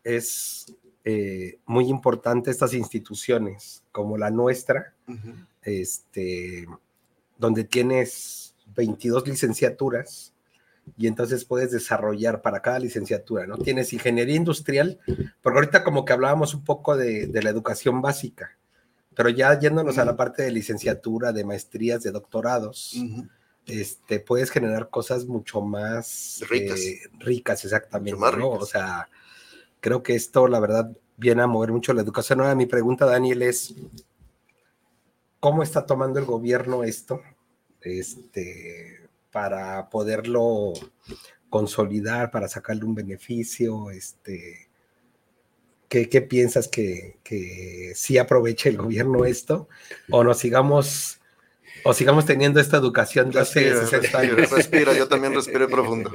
[SPEAKER 2] es eh, muy importante estas instituciones como la nuestra, este, donde tienes 22 licenciaturas y entonces puedes desarrollar para cada licenciatura, ¿no? Tienes ingeniería industrial, porque ahorita como que hablábamos un poco de, de la educación básica, pero ya yéndonos a la parte de licenciatura, de maestrías, de doctorados, este, puedes generar cosas mucho más
[SPEAKER 3] Ricas.
[SPEAKER 2] eh, ricas, exactamente,
[SPEAKER 3] Mucho más
[SPEAKER 2] ¿no?
[SPEAKER 3] ricas.
[SPEAKER 2] O sea, creo que esto, la verdad, viene a mover mucho la educación. Ahora, mi pregunta, Daniel, es, ¿cómo está tomando el gobierno esto este, para poderlo consolidar, para sacarle un beneficio? Este, ¿qué, qué piensas que, que sí aproveche el gobierno esto? ¿O nos sigamos... O sigamos teniendo esta educación de hace
[SPEAKER 3] Respira,
[SPEAKER 2] 60
[SPEAKER 3] respira,
[SPEAKER 2] años.
[SPEAKER 3] respira, yo también respiré profundo.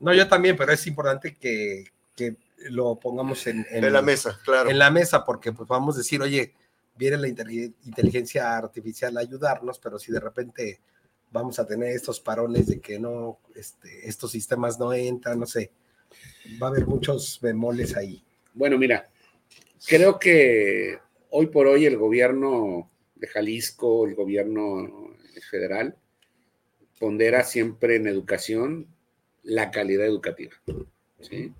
[SPEAKER 2] No, yo también, pero es importante que, que lo pongamos en, en-
[SPEAKER 3] En la mesa, claro.
[SPEAKER 2] en la mesa, porque pues vamos a decir, oye, viene la inteli- inteligencia artificial a ayudarnos, pero si de repente vamos a tener estos parones de que no, este, estos sistemas no entran, no sé, va a haber muchos bemoles ahí.
[SPEAKER 4] Bueno, mira, creo que hoy por hoy el gobierno de Jalisco, el gobierno federal, pondera siempre en educación la calidad educativa. ¿sí?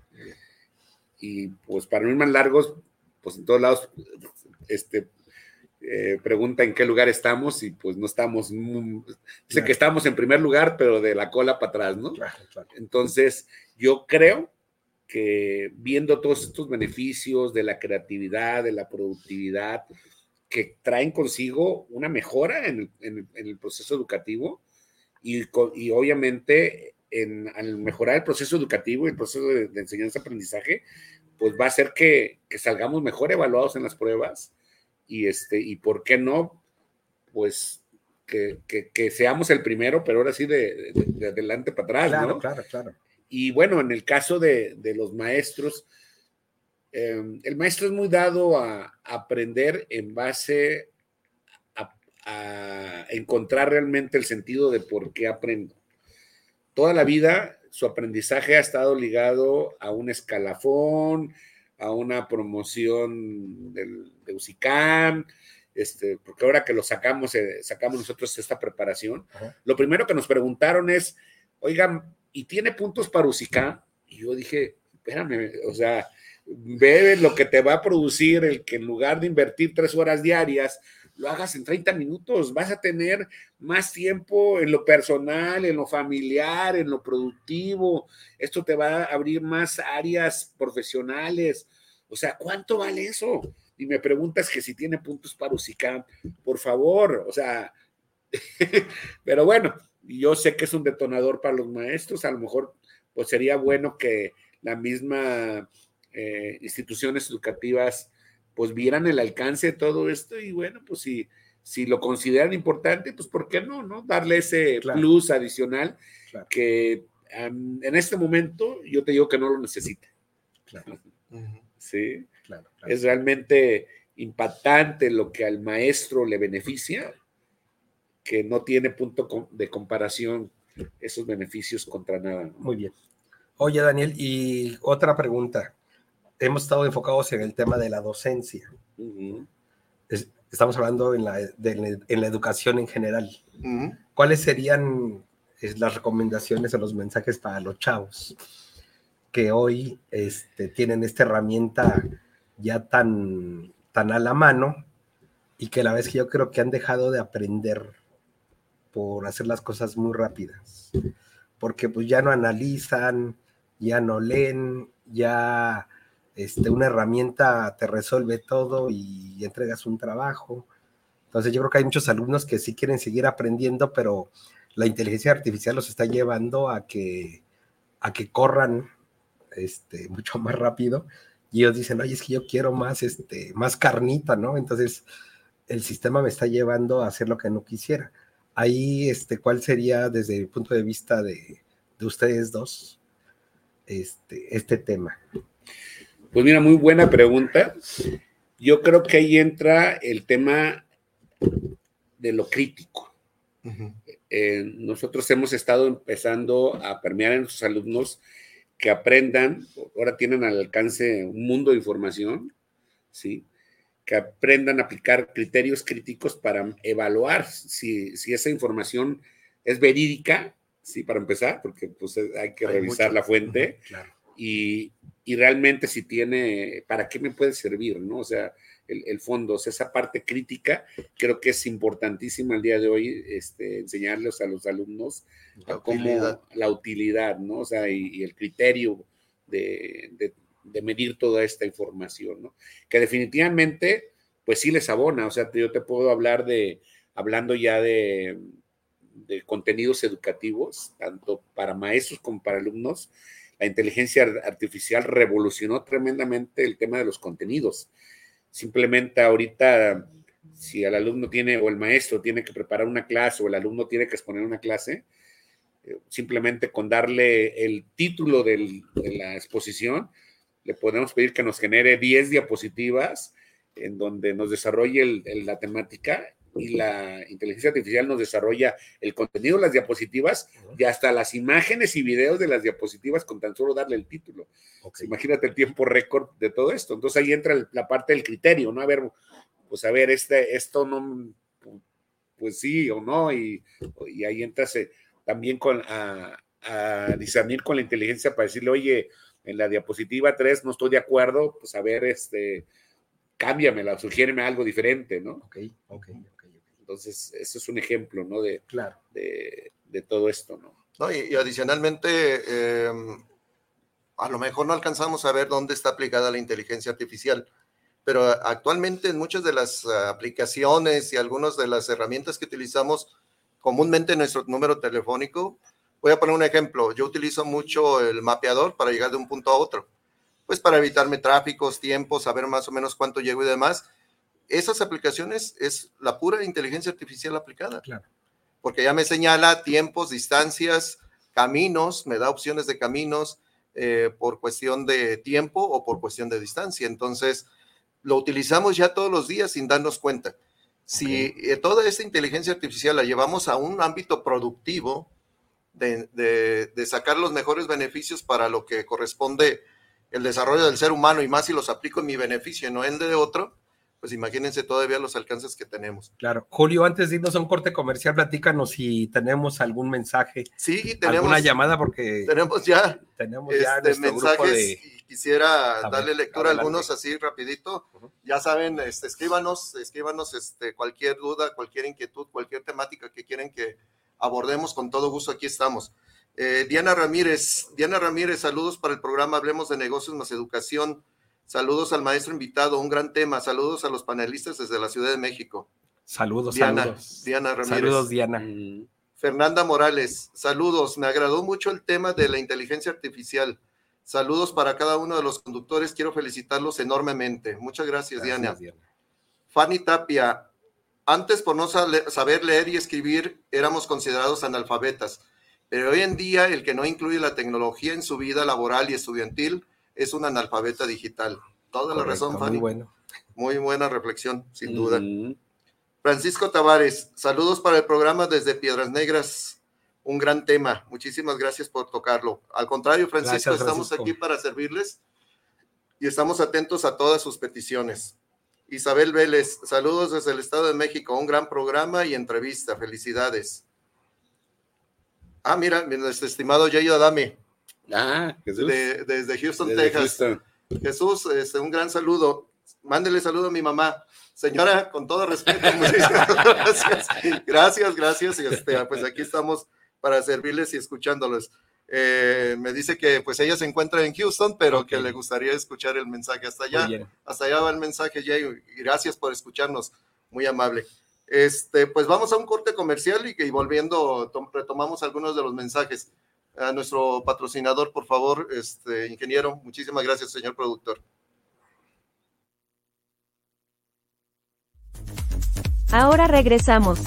[SPEAKER 4] Y pues para no ir más largos, pues en todos lados, este, eh, pregunta en qué lugar estamos y pues no estamos, mm, dice que estamos en primer lugar, pero de la cola para atrás, ¿no?
[SPEAKER 2] Claro, claro.
[SPEAKER 4] Entonces, yo creo que viendo todos estos beneficios de la creatividad, de la productividad, que traen consigo una mejora en el, en el- en el proceso educativo y, obviamente en, al mejorar el proceso educativo y el proceso de, de enseñanza-aprendizaje, pues va a hacer que, que salgamos mejor evaluados en las pruebas y, este, y por qué no, pues que, que- que seamos el primero, pero ahora sí de, de- de adelante para atrás,
[SPEAKER 2] Claro,
[SPEAKER 4] ¿no?
[SPEAKER 2] claro, claro.
[SPEAKER 4] Y bueno, en el caso de, de los maestros, eh, el maestro es muy dado a, aprender en base a, a encontrar realmente el sentido de por qué aprendo. Toda la vida su aprendizaje ha estado ligado a un escalafón, a una promoción del, de UCICAM, este, porque ahora que lo sacamos, eh, sacamos nosotros esta preparación, lo primero que nos preguntaron es, oigan, ¿y tiene puntos para UCICAM? Y yo dije, espérame, o sea, ve lo que te va a producir el que en lugar de invertir tres horas diarias, lo hagas en 30 minutos, vas a tener más tiempo en lo personal, en lo familiar, en lo productivo. Esto te va a abrir más áreas profesionales. O sea, ¿cuánto vale eso? Y me preguntas que si tiene puntos para UCICAM, por favor, o sea, (laughs) pero bueno, yo sé que es un detonador para los maestros, a lo mejor pues sería bueno que la misma eh, instituciones educativas pues vieran el alcance de todo esto y bueno, pues si, si lo consideran importante, pues ¿por qué no? no? Darle ese plus adicional que en este momento yo te digo que no lo necesita. Claro. Sí. Es realmente impactante lo que al maestro le beneficia, que no tiene punto de comparación esos beneficios contra nada.
[SPEAKER 2] Muy bien. Oye, Daniel, y otra pregunta hemos estado enfocados en el tema de la docencia. estamos hablando en la, en la, educación en general. ¿Cuáles serían las recomendaciones o los mensajes para los chavos que hoy este, tienen esta herramienta ya tan, tan a la mano y que a la vez que yo creo que han dejado de aprender por hacer las cosas muy rápidas? Porque pues ya no analizan, ya no leen, ya este, una herramienta te resuelve todo y entregas un trabajo. Entonces yo creo que hay muchos alumnos que sí quieren seguir aprendiendo, pero la inteligencia artificial los está llevando a que, a que corran este, mucho más rápido y ellos dicen, oye, es que yo quiero más, este, más carnita, ¿no? Entonces el sistema me está llevando a hacer lo que no quisiera. Ahí, este, ¿cuál sería desde el punto de vista de, de ustedes dos este, este tema?
[SPEAKER 4] Pues mira, muy buena pregunta. Yo creo que ahí entra el tema de lo crítico. Eh, nosotros hemos estado empezando a permear en nuestros alumnos que aprendan, ahora tienen al alcance un mundo de información, ¿sí? Que aprendan a aplicar criterios críticos para evaluar si, esa información es verídica, sí, para empezar, porque pues, hay que revisar la fuente, y, y realmente si tiene, ¿para qué me puede servir? ¿no? O sea, el, fondo, o sea, esa parte crítica, creo que es importantísima el día de hoy este, enseñarles a los alumnos la cómo la utilidad, ¿no? O sea, y, el criterio de, de, medir toda esta información, ¿no? Que definitivamente, pues sí les abona, o sea, yo te puedo hablar de, hablando ya de, de contenidos educativos, tanto para maestros como para alumnos, la inteligencia artificial revolucionó tremendamente el tema de los contenidos. Simplemente ahorita, si el alumno tiene o el maestro tiene que preparar una clase o el alumno tiene que exponer una clase, eh, simplemente con darle el título de la exposición, le podemos pedir que nos genere 10 diapositivas en donde nos desarrolle la temática y la inteligencia artificial nos desarrolla el contenido de las diapositivas y hasta las imágenes y videos de las diapositivas con tan solo darle el título. Imagínate el tiempo récord de todo esto. Entonces ahí entra la parte del criterio, ¿no? A ver, pues a ver, este, esto no, pues sí o no, y, y ahí entras también con, a, a discernir con la inteligencia para decirle, oye, en la diapositiva 3 no estoy de acuerdo, pues a ver, este, cámbiamela, sugiéreme algo diferente, ¿no?
[SPEAKER 2] Ok, ok.
[SPEAKER 4] Entonces, eso es un ejemplo, ¿no? De, claro. de, todo esto, ¿no?
[SPEAKER 3] no y, adicionalmente, em, a lo mejor no alcanzamos a ver dónde está aplicada la inteligencia artificial, pero actualmente en muchas de las ah, aplicaciones y algunas de las herramientas que utilizamos comúnmente en nuestro número telefónico, voy a poner un ejemplo, yo utilizo mucho el mapeador para llegar de un punto a otro, pues para evitarme tráficos, tiempos, saber más o menos cuánto llego y demás, esas aplicaciones es la pura inteligencia artificial aplicada. Claro. Porque ya me señala tiempos, distancias, caminos, me da opciones de caminos eh, por cuestión de tiempo o por cuestión de distancia. Entonces, lo utilizamos ya todos los días sin darnos cuenta. Si eh, toda esta inteligencia artificial la llevamos a un ámbito productivo, de, de, sacar los mejores beneficios para lo que corresponde el desarrollo del ser humano y más si los aplico en mi beneficio, no en de otro, pues imagínense todavía los alcances que tenemos.
[SPEAKER 2] Claro. Julio, antes de irnos a un corte comercial, platícanos si tenemos algún mensaje.
[SPEAKER 3] Sí, tenemos.
[SPEAKER 2] Alguna llamada porque.
[SPEAKER 3] Tenemos ya.
[SPEAKER 2] Tenemos ya
[SPEAKER 3] este, mensajes y quisiera darle lectura a algunos así rapidito. Ya saben, este, escríbanos, escríbanos este, cualquier duda, cualquier inquietud, cualquier temática que quieren que abordemos, con todo gusto aquí estamos. Eh, Diana Ramírez, Diana Ramírez, saludos para el programa Hablemos de Negocios más Educación. Saludos al maestro invitado, un gran tema. Saludos a los panelistas desde la Ciudad de México.
[SPEAKER 2] Saludos,
[SPEAKER 3] Diana,
[SPEAKER 2] saludos.
[SPEAKER 3] Diana Ramírez.
[SPEAKER 2] Saludos, Diana.
[SPEAKER 3] Mm. Fernanda Morales, saludos. Me agradó mucho el tema de la inteligencia artificial. Saludos para cada uno de los conductores. Quiero felicitarlos enormemente. Muchas gracias, Diana. Fanny Tapia, antes por no saber leer y escribir éramos considerados analfabetas, pero hoy en día el que no incluye la tecnología en su vida laboral y estudiantil es un analfabeta digital. Toda la razón, Fanny. Muy bueno. Muy buena reflexión, sin duda. Francisco Tavares, saludos para el programa desde Piedras Negras. Un gran tema. Muchísimas gracias por tocarlo. Al contrario, Francisco, estamos aquí para servirles y estamos atentos a todas sus peticiones. Isabel Vélez, saludos desde el Estado de México. Un gran programa y entrevista. Felicidades. Ah, mira, nuestro estimado Jay Adame.
[SPEAKER 4] Ah,
[SPEAKER 3] Jesús. desde Houston, Texas. Jesús, este, un gran saludo. Mándele saludo a mi mamá. Señora, con todo respeto, (laughs) gracias. Gracias, gracias. Este, pues aquí estamos para servirles y escuchándolos. Eh, me dice que pues ella se encuentra en Houston, pero que le gustaría escuchar el mensaje hasta allá. Hasta allá va el mensaje, Jay. Gracias por escucharnos. Muy amable. Este, pues vamos a un corte comercial y, y volviendo retomamos algunos de los mensajes a nuestro patrocinador, por favor, este ingeniero. Muchísimas gracias, señor productor.
[SPEAKER 5] Ahora regresamos.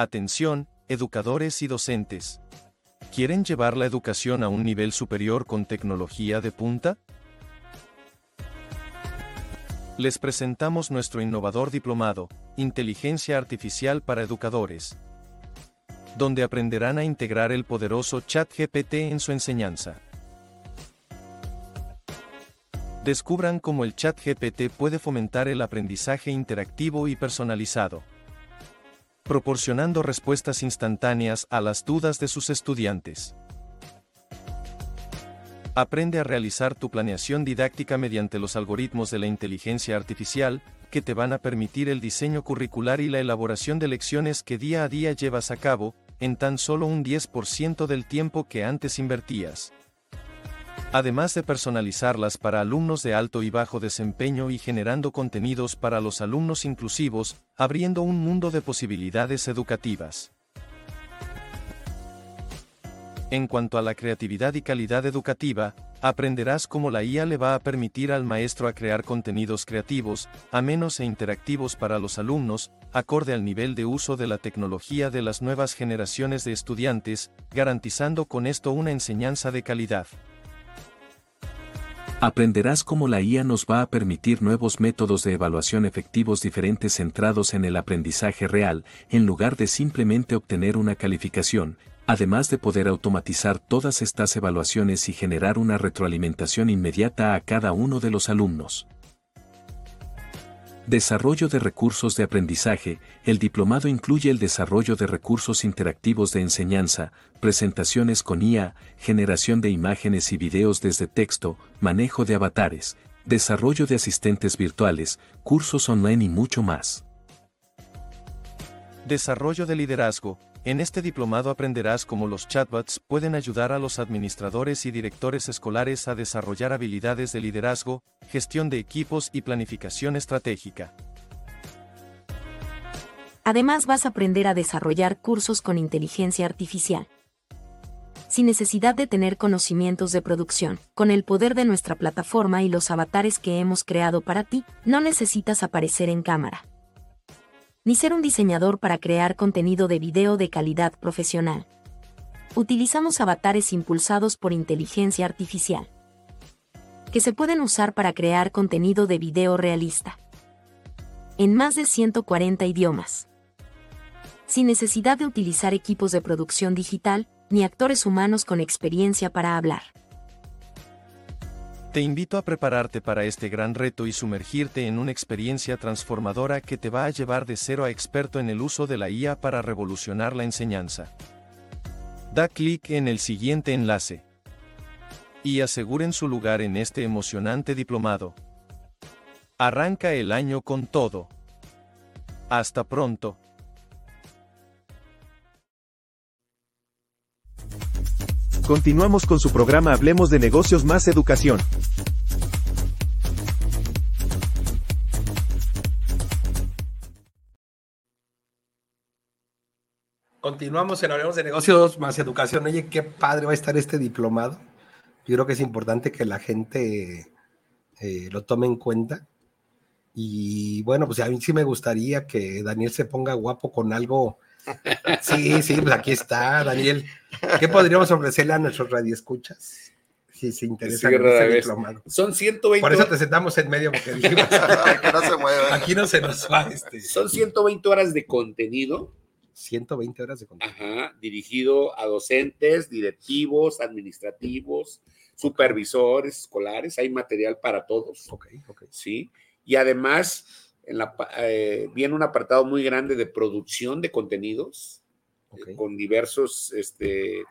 [SPEAKER 1] Atención, educadores y docentes. ¿Quieren llevar la educación a un nivel superior con tecnología de punta? Les presentamos nuestro innovador diplomado, Inteligencia Artificial para Educadores, donde aprenderán a integrar el poderoso ChatGPT en su enseñanza. Descubran cómo el ChatGPT puede fomentar el aprendizaje interactivo y personalizado, proporcionando respuestas instantáneas a las dudas de sus estudiantes. Aprende a realizar tu planeación didáctica mediante los algoritmos de la inteligencia artificial, que te van a permitir el diseño curricular y la elaboración de lecciones que día a día llevas a cabo, en tan solo un 10% del tiempo que antes invertías. Además de personalizarlas para alumnos de alto y bajo desempeño y generando contenidos para los alumnos inclusivos, abriendo un mundo de posibilidades educativas. En cuanto a la creatividad y calidad educativa, aprenderás cómo la IA le va a permitir al maestro a crear contenidos creativos, amenos e interactivos para los alumnos, acorde al nivel de uso de la tecnología de las nuevas generaciones de estudiantes, garantizando con esto una enseñanza de calidad.
[SPEAKER 6] Aprenderás cómo la IA nos va a permitir nuevos métodos de evaluación efectivos diferentes centrados en el aprendizaje real, en lugar de simplemente obtener una calificación, además de poder automatizar todas estas evaluaciones y generar una retroalimentación inmediata a cada uno de los alumnos. Desarrollo de recursos de aprendizaje. El diplomado incluye el desarrollo de recursos interactivos de enseñanza, presentaciones con IA, generación de imágenes y videos desde texto, manejo de avatares, desarrollo de asistentes virtuales, cursos online y mucho más.
[SPEAKER 1] Desarrollo de liderazgo. En este diplomado aprenderás cómo los chatbots pueden ayudar a los administradores y directores escolares a desarrollar habilidades de liderazgo, gestión de equipos y planificación estratégica.
[SPEAKER 7] Además vas a aprender a desarrollar cursos con inteligencia artificial. Sin necesidad de tener conocimientos de producción, con el poder de nuestra plataforma y los avatares que hemos creado para ti, no necesitas aparecer en cámara ni ser un diseñador para crear contenido de video de calidad profesional. Utilizamos avatares impulsados por inteligencia artificial. que se pueden usar para crear contenido de video realista. En más de 140 idiomas. Sin necesidad de utilizar equipos de producción digital, ni actores humanos con experiencia para hablar.
[SPEAKER 8] Te invito a prepararte para este gran reto y sumergirte en una experiencia transformadora que te va a llevar de cero a experto en el uso de la IA para revolucionar la enseñanza. Da clic en el siguiente enlace y aseguren su lugar en este emocionante diplomado. Arranca el año con todo. Hasta pronto.
[SPEAKER 1] Continuamos con su programa Hablemos de negocios más educación.
[SPEAKER 2] Continuamos en Hablemos de negocios más educación. Oye, qué padre va a estar este diplomado. Yo creo que es importante que la gente eh, lo tome en cuenta. Y bueno, pues a mí sí me gustaría que Daniel se ponga guapo con algo Sí, sí, pues aquí está, Daniel. ¿Qué podríamos ofrecerle a nuestros radioescuchas? Si se interesa en diplomado.
[SPEAKER 4] Son 120.
[SPEAKER 2] Por eso te sentamos en medio, porque dijimos (laughs)
[SPEAKER 3] que no se mueva.
[SPEAKER 2] Aquí no se nos va. Este.
[SPEAKER 4] Son 120 horas de contenido.
[SPEAKER 2] 120 horas de contenido.
[SPEAKER 4] Ajá, dirigido a docentes, directivos, administrativos, supervisores escolares. Hay material para todos.
[SPEAKER 2] Ok, ok.
[SPEAKER 4] Sí. Y además eh, viene un apartado muy grande de producción de contenidos, eh, con diversos, este,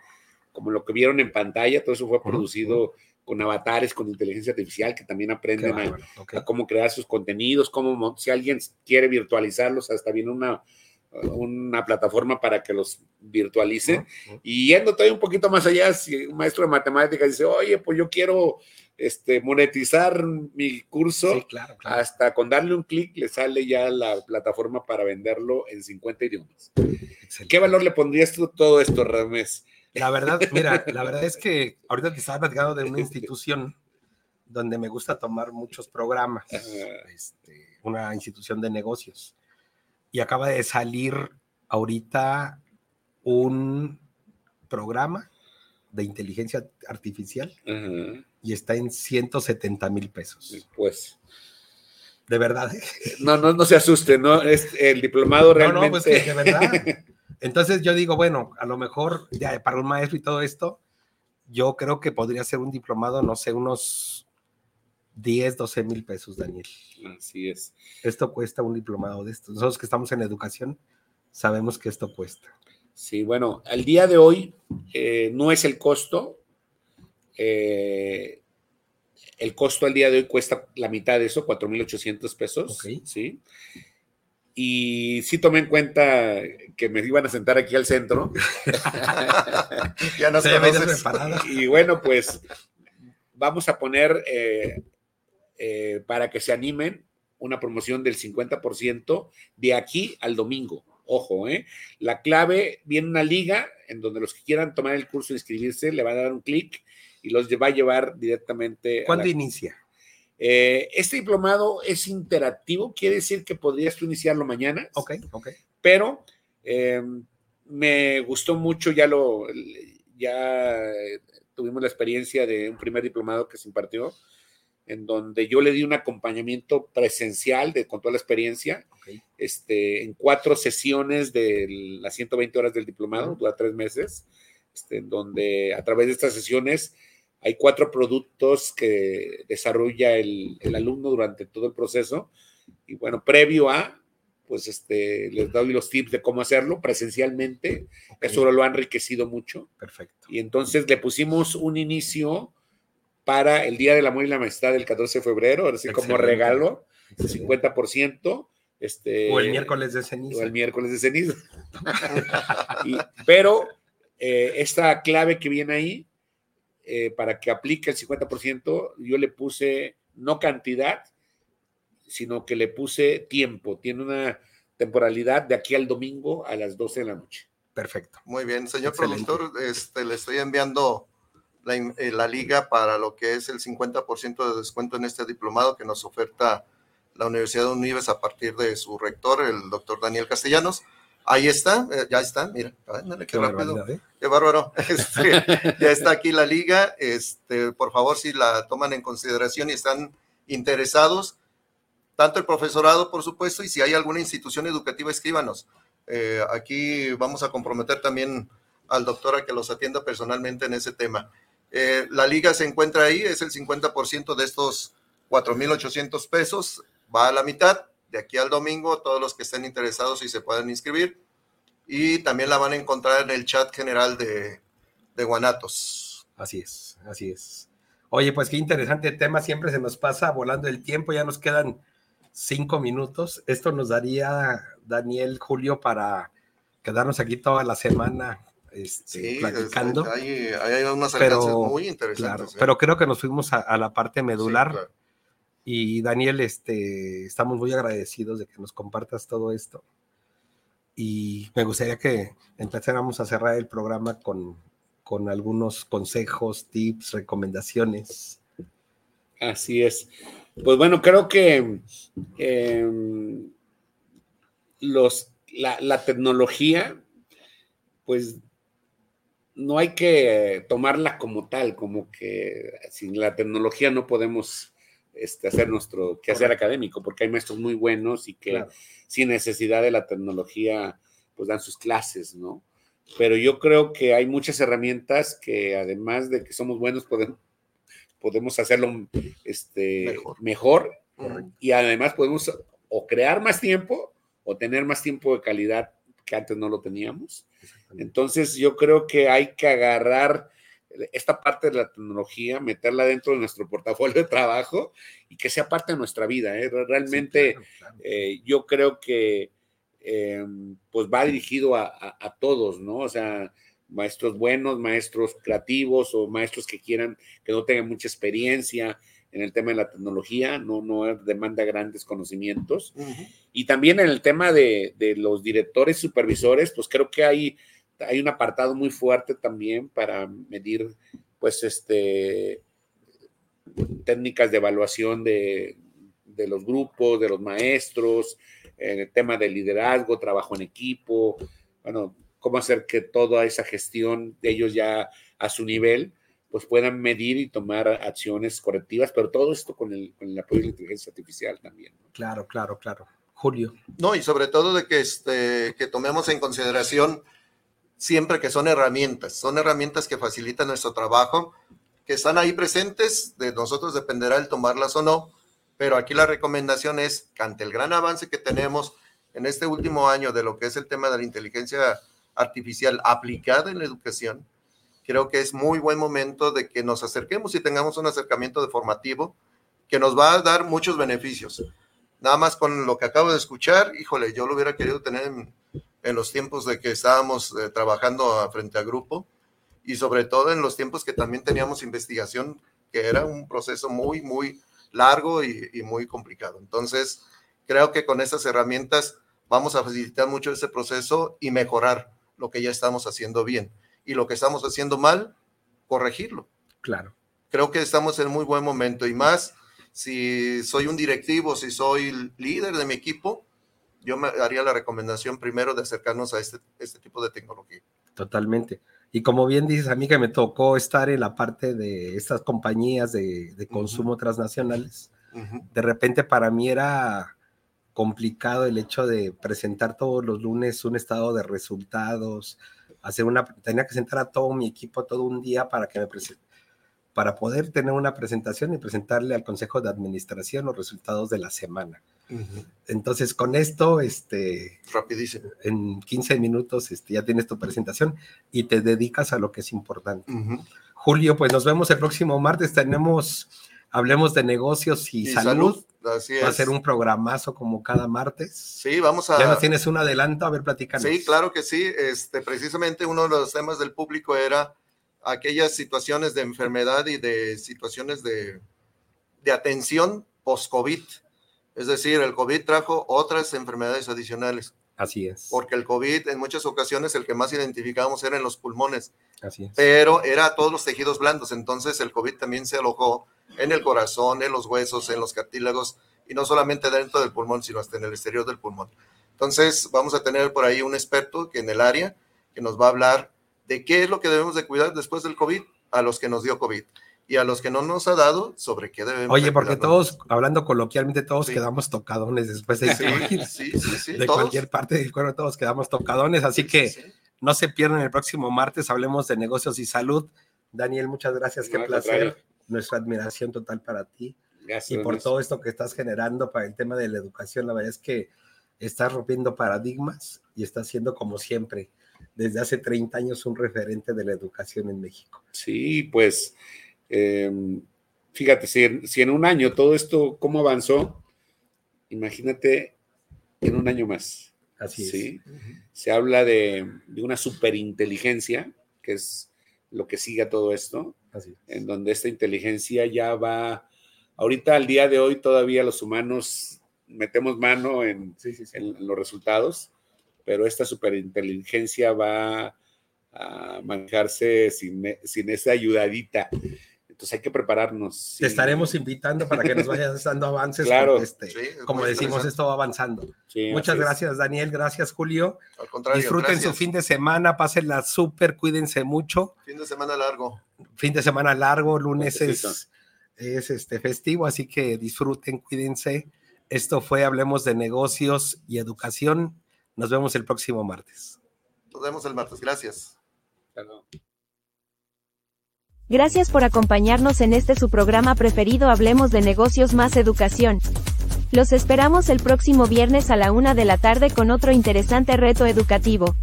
[SPEAKER 4] como lo que vieron en pantalla, todo eso fue producido con avatares, con inteligencia artificial, que también aprenden a, cómo crear sus contenidos, cómo, si alguien quiere virtualizarlos, hasta viene una, una plataforma para que los virtualice. Y yendo todavía un poquito más allá, si un maestro de matemáticas dice, oye, pues yo quiero este, monetizar mi curso, hasta con darle un clic le sale ya la plataforma para venderlo en 50 idiomas. ¿Qué valor le pondrías tú todo esto, Ramés?
[SPEAKER 2] La verdad, mira, (laughs) la verdad es que ahorita te estaba platicando de una institución donde me gusta tomar muchos programas, este, una institución de negocios. Y acaba de salir ahorita un programa de inteligencia artificial y está en 170 mil pesos.
[SPEAKER 4] Pues.
[SPEAKER 2] De verdad.
[SPEAKER 4] No, no, no se asuste, ¿no? Es el diplomado realmente. No, no, pues
[SPEAKER 2] de verdad. (laughs) Entonces yo digo, bueno, a lo mejor ya para un maestro y todo esto, yo creo que podría ser un diplomado, no sé, unos 10, 12 mil pesos, Daniel.
[SPEAKER 4] Así es.
[SPEAKER 2] Esto cuesta un diplomado de estos. Nosotros que estamos en educación, sabemos que esto cuesta.
[SPEAKER 4] Sí, bueno, al día de hoy eh, no es el costo. Eh, el costo al día de hoy cuesta la mitad de eso, 4.800 pesos. Sí. Y sí tomé en cuenta que me iban a sentar aquí al centro. (laughs)
[SPEAKER 2] ya no se (laughs)
[SPEAKER 4] Y bueno, pues vamos a poner eh, para que se animen una promoción del 50% de aquí al domingo. Ojo, ¿eh? La clave viene una liga en donde los que quieran tomar el curso e inscribirse le van a dar un clic y los va a llevar directamente.
[SPEAKER 2] ¿Cuándo inicia?
[SPEAKER 4] Eh, este diplomado es interactivo, quiere decir que podrías tú iniciarlo mañana.
[SPEAKER 2] Ok, ok.
[SPEAKER 4] Pero eh, me gustó mucho, ya lo, ya tuvimos la experiencia de un primer diplomado que se impartió en donde yo le di un acompañamiento presencial de, con toda la experiencia, este, en cuatro sesiones de las 120 horas del diplomado, dura tres meses, este, en donde a través de estas sesiones hay cuatro productos que desarrolla el, el, alumno durante todo el proceso. Y bueno, previo a, pues este, les doy los tips de cómo hacerlo presencialmente. Eso lo ha enriquecido mucho.
[SPEAKER 2] Perfecto.
[SPEAKER 4] Y entonces le pusimos un inicio para el Día del Amor y la Amistad del 14 de febrero, así como regalo, el 50%. Este,
[SPEAKER 2] o el miércoles de ceniza.
[SPEAKER 4] O el miércoles de ceniza. (laughs) pero eh, esta clave que viene ahí, eh, para que aplique el 50%, yo le puse no cantidad, sino que le puse tiempo. Tiene una temporalidad de aquí al domingo a las 12 de la noche.
[SPEAKER 2] Perfecto.
[SPEAKER 3] Muy bien, señor productor, este, le estoy enviando eh, la, liga para lo que es el 50% de descuento en este diplomado que nos oferta la Universidad de Unives a partir de su rector, el doctor Daniel Castellanos. Ahí está, eh, ya está, mira, ándale, qué,
[SPEAKER 2] Qué
[SPEAKER 3] rápido,
[SPEAKER 2] ¿eh?
[SPEAKER 3] qué bárbaro. (laughs) Este, ya está aquí la liga, este, por favor, si la toman en consideración y están interesados, tanto el profesorado, por supuesto, y si hay alguna institución educativa, escríbanos. Eh, aquí vamos a comprometer también al doctor a que los atienda personalmente en ese tema. Eh, la liga se encuentra ahí, es el 50% de estos 4.800 pesos, va a la mitad, de aquí al domingo, todos los que estén interesados y se puedan inscribir. Y también la van a encontrar en el chat general de, de Guanatos.
[SPEAKER 2] Así es, así es. Oye, pues qué interesante tema, siempre se nos pasa volando el tiempo, ya nos quedan cinco minutos. Esto nos daría, Daniel, Julio, para quedarnos aquí toda la semana este,
[SPEAKER 3] Sí,
[SPEAKER 2] platicando.
[SPEAKER 3] hay, hay unos
[SPEAKER 2] Pero,
[SPEAKER 3] muy
[SPEAKER 2] Claro,
[SPEAKER 3] interesantes. ¿eh?
[SPEAKER 2] pero creo que nos fuimos a, a la parte medular.
[SPEAKER 3] Sí, claro.
[SPEAKER 2] Y Daniel, este, estamos muy agradecidos de que nos compartas todo esto. Y me gustaría que empezáramos a cerrar el programa con, con algunos consejos, tips, recomendaciones.
[SPEAKER 4] Así es. Pues bueno, creo que eh, los, la tecnología, pues no hay que tomarla como tal, como que sin la tecnología no podemos este, hacer nuestro quehacer académico, porque hay maestros muy buenos y que
[SPEAKER 2] Claro.
[SPEAKER 4] sin necesidad de la tecnología, pues dan sus clases, ¿no? Pero yo creo que hay muchas herramientas que además de que somos buenos, podemos, podemos hacerlo este,
[SPEAKER 3] Mejor.
[SPEAKER 4] mejor y además podemos o crear más tiempo o tener más tiempo de calidad que antes no lo teníamos. Entonces yo creo que hay que agarrar esta parte de la tecnología, meterla dentro de nuestro portafolio de trabajo y que sea parte de nuestra vida. ¿eh? Realmente
[SPEAKER 2] Sí, claro, claro.
[SPEAKER 4] eh, yo creo que eh, pues va dirigido a, a- a todos, ¿no? O sea, maestros buenos, maestros creativos o maestros que quieran, que no tengan mucha experiencia en el tema de la tecnología, no, no demanda grandes conocimientos. Y también en el tema de, de los directores supervisores, pues creo que hay, hay un apartado muy fuerte también para medir, pues, este, técnicas de evaluación de, de los grupos, de los maestros, en el tema de liderazgo, trabajo en equipo, bueno, cómo hacer que toda esa gestión de ellos ya a su nivel, pues puedan medir y tomar acciones correctivas, pero todo esto con el, con el apoyo de la inteligencia artificial también. ¿no?
[SPEAKER 2] Claro, claro, claro. Julio.
[SPEAKER 3] No, y sobre todo de que, este, que tomemos en consideración siempre que son herramientas, son herramientas que facilitan nuestro trabajo, que están ahí presentes, de nosotros dependerá el tomarlas o no, pero aquí la recomendación es que ante el gran avance que tenemos en este último año de lo que es el tema de la inteligencia artificial aplicada en la educación, creo que es muy buen momento de que nos acerquemos y tengamos un acercamiento de formativo que nos va a dar muchos beneficios. Nada más con lo que acabo de escuchar, híjole, yo lo hubiera querido tener en, en los tiempos de que estábamos eh, trabajando a- frente a grupo y sobre todo en los tiempos que también teníamos investigación, que era un proceso muy, muy largo y, y muy complicado. Entonces, creo que con estas herramientas vamos a facilitar mucho ese proceso y mejorar lo que ya estamos haciendo bien. Y lo que estamos haciendo mal, corregirlo
[SPEAKER 2] Claro.
[SPEAKER 3] creo que estamos en muy buen momento y más si soy un directivo, si soy líder de mi equipo, yo me haría la recomendación primero de acercarnos a este, este tipo de tecnología.
[SPEAKER 2] Totalmente. Y como bien dices, a mí que me tocó estar en la parte de estas compañías de, de consumo transnacionales, de repente para mí era complicado el hecho de presentar todos los lunes un estado de resultados, hacer una, tenía que sentar a todo mi equipo todo un día para que me presente, para poder tener una presentación y presentarle al Consejo de Administración los resultados de la semana. Entonces, con esto, este,
[SPEAKER 3] Rapidísimo.
[SPEAKER 2] en 15 minutos este, ya tienes tu presentación y te dedicas a lo que es importante. Julio, pues nos vemos el próximo martes. Tenemos, hablemos de negocios y,
[SPEAKER 3] Y
[SPEAKER 2] salud.
[SPEAKER 3] Así
[SPEAKER 2] Va a
[SPEAKER 3] es.
[SPEAKER 2] ser un programazo como cada martes.
[SPEAKER 3] Sí, vamos a...
[SPEAKER 2] Ya nos tienes un adelanto, a ver, platícanos.
[SPEAKER 3] Sí, claro que sí. Este, precisamente uno de los temas del público era aquellas situaciones de enfermedad y de situaciones de, de atención post-COVID. Es decir, el COVID trajo otras enfermedades adicionales,
[SPEAKER 2] Así es.
[SPEAKER 3] porque el COVID en muchas ocasiones el que más identificábamos era en los pulmones,
[SPEAKER 2] Así es.
[SPEAKER 3] pero era todos los tejidos blandos. Entonces el COVID también se alojó en el corazón, en los huesos, en los cartílagos, y no solamente dentro del pulmón, sino hasta en el exterior del pulmón. Entonces, vamos a tener por ahí un experto que en el área que nos va a hablar de qué es lo que debemos de cuidar después del COVID a los que nos dio COVID y a los que no nos ha dado sobre qué debemos.
[SPEAKER 2] Oye, porque todos, hablando coloquialmente, todos quedamos tocadones después de,
[SPEAKER 3] sí, (laughs) sí,
[SPEAKER 2] de cualquier parte del cuerpo, todos quedamos tocadones, así que no se pierdan el próximo martes, hablemos de negocios y salud. Daniel, muchas gracias, qué placer, nuestra admiración total para ti y por todo esto que estás generando para el tema de la educación, la verdad es que estás rompiendo paradigmas y estás siendo como siempre, desde hace 30 años un referente de la educación en México.
[SPEAKER 4] Sí, pues Em, fíjate, si en, un año todo esto, ¿cómo avanzó? Imagínate en un año más.
[SPEAKER 2] Así
[SPEAKER 4] ¿sí? Se habla de, una superinteligencia, que es lo que sigue a todo esto, en donde esta inteligencia ya va, ahorita al día de hoy todavía los humanos metemos mano en, en los resultados, pero esta superinteligencia va a manejarse sin, sin esa ayudadita. Entonces hay que prepararnos.
[SPEAKER 2] Te estaremos invitando para que nos vayas dando avances. (laughs) Claro. Este, como decimos, esto va avanzando. Muchas gracias, Daniel. Gracias, Julio.
[SPEAKER 3] Al contrario.
[SPEAKER 2] Disfruten su fin de semana, pásenla súper, cuídense mucho.
[SPEAKER 3] Fin de semana largo.
[SPEAKER 2] Fin de semana largo, lunes es, es este festivo, así que disfruten, cuídense. Esto fue Hablemos de Negocios y Educación. Nos vemos el próximo martes.
[SPEAKER 3] Nos vemos el martes. Gracias.
[SPEAKER 5] Gracias por acompañarnos en este su programa preferido Hablemos de negocios más educación. Los esperamos el próximo viernes a la una de la tarde con otro interesante reto educativo.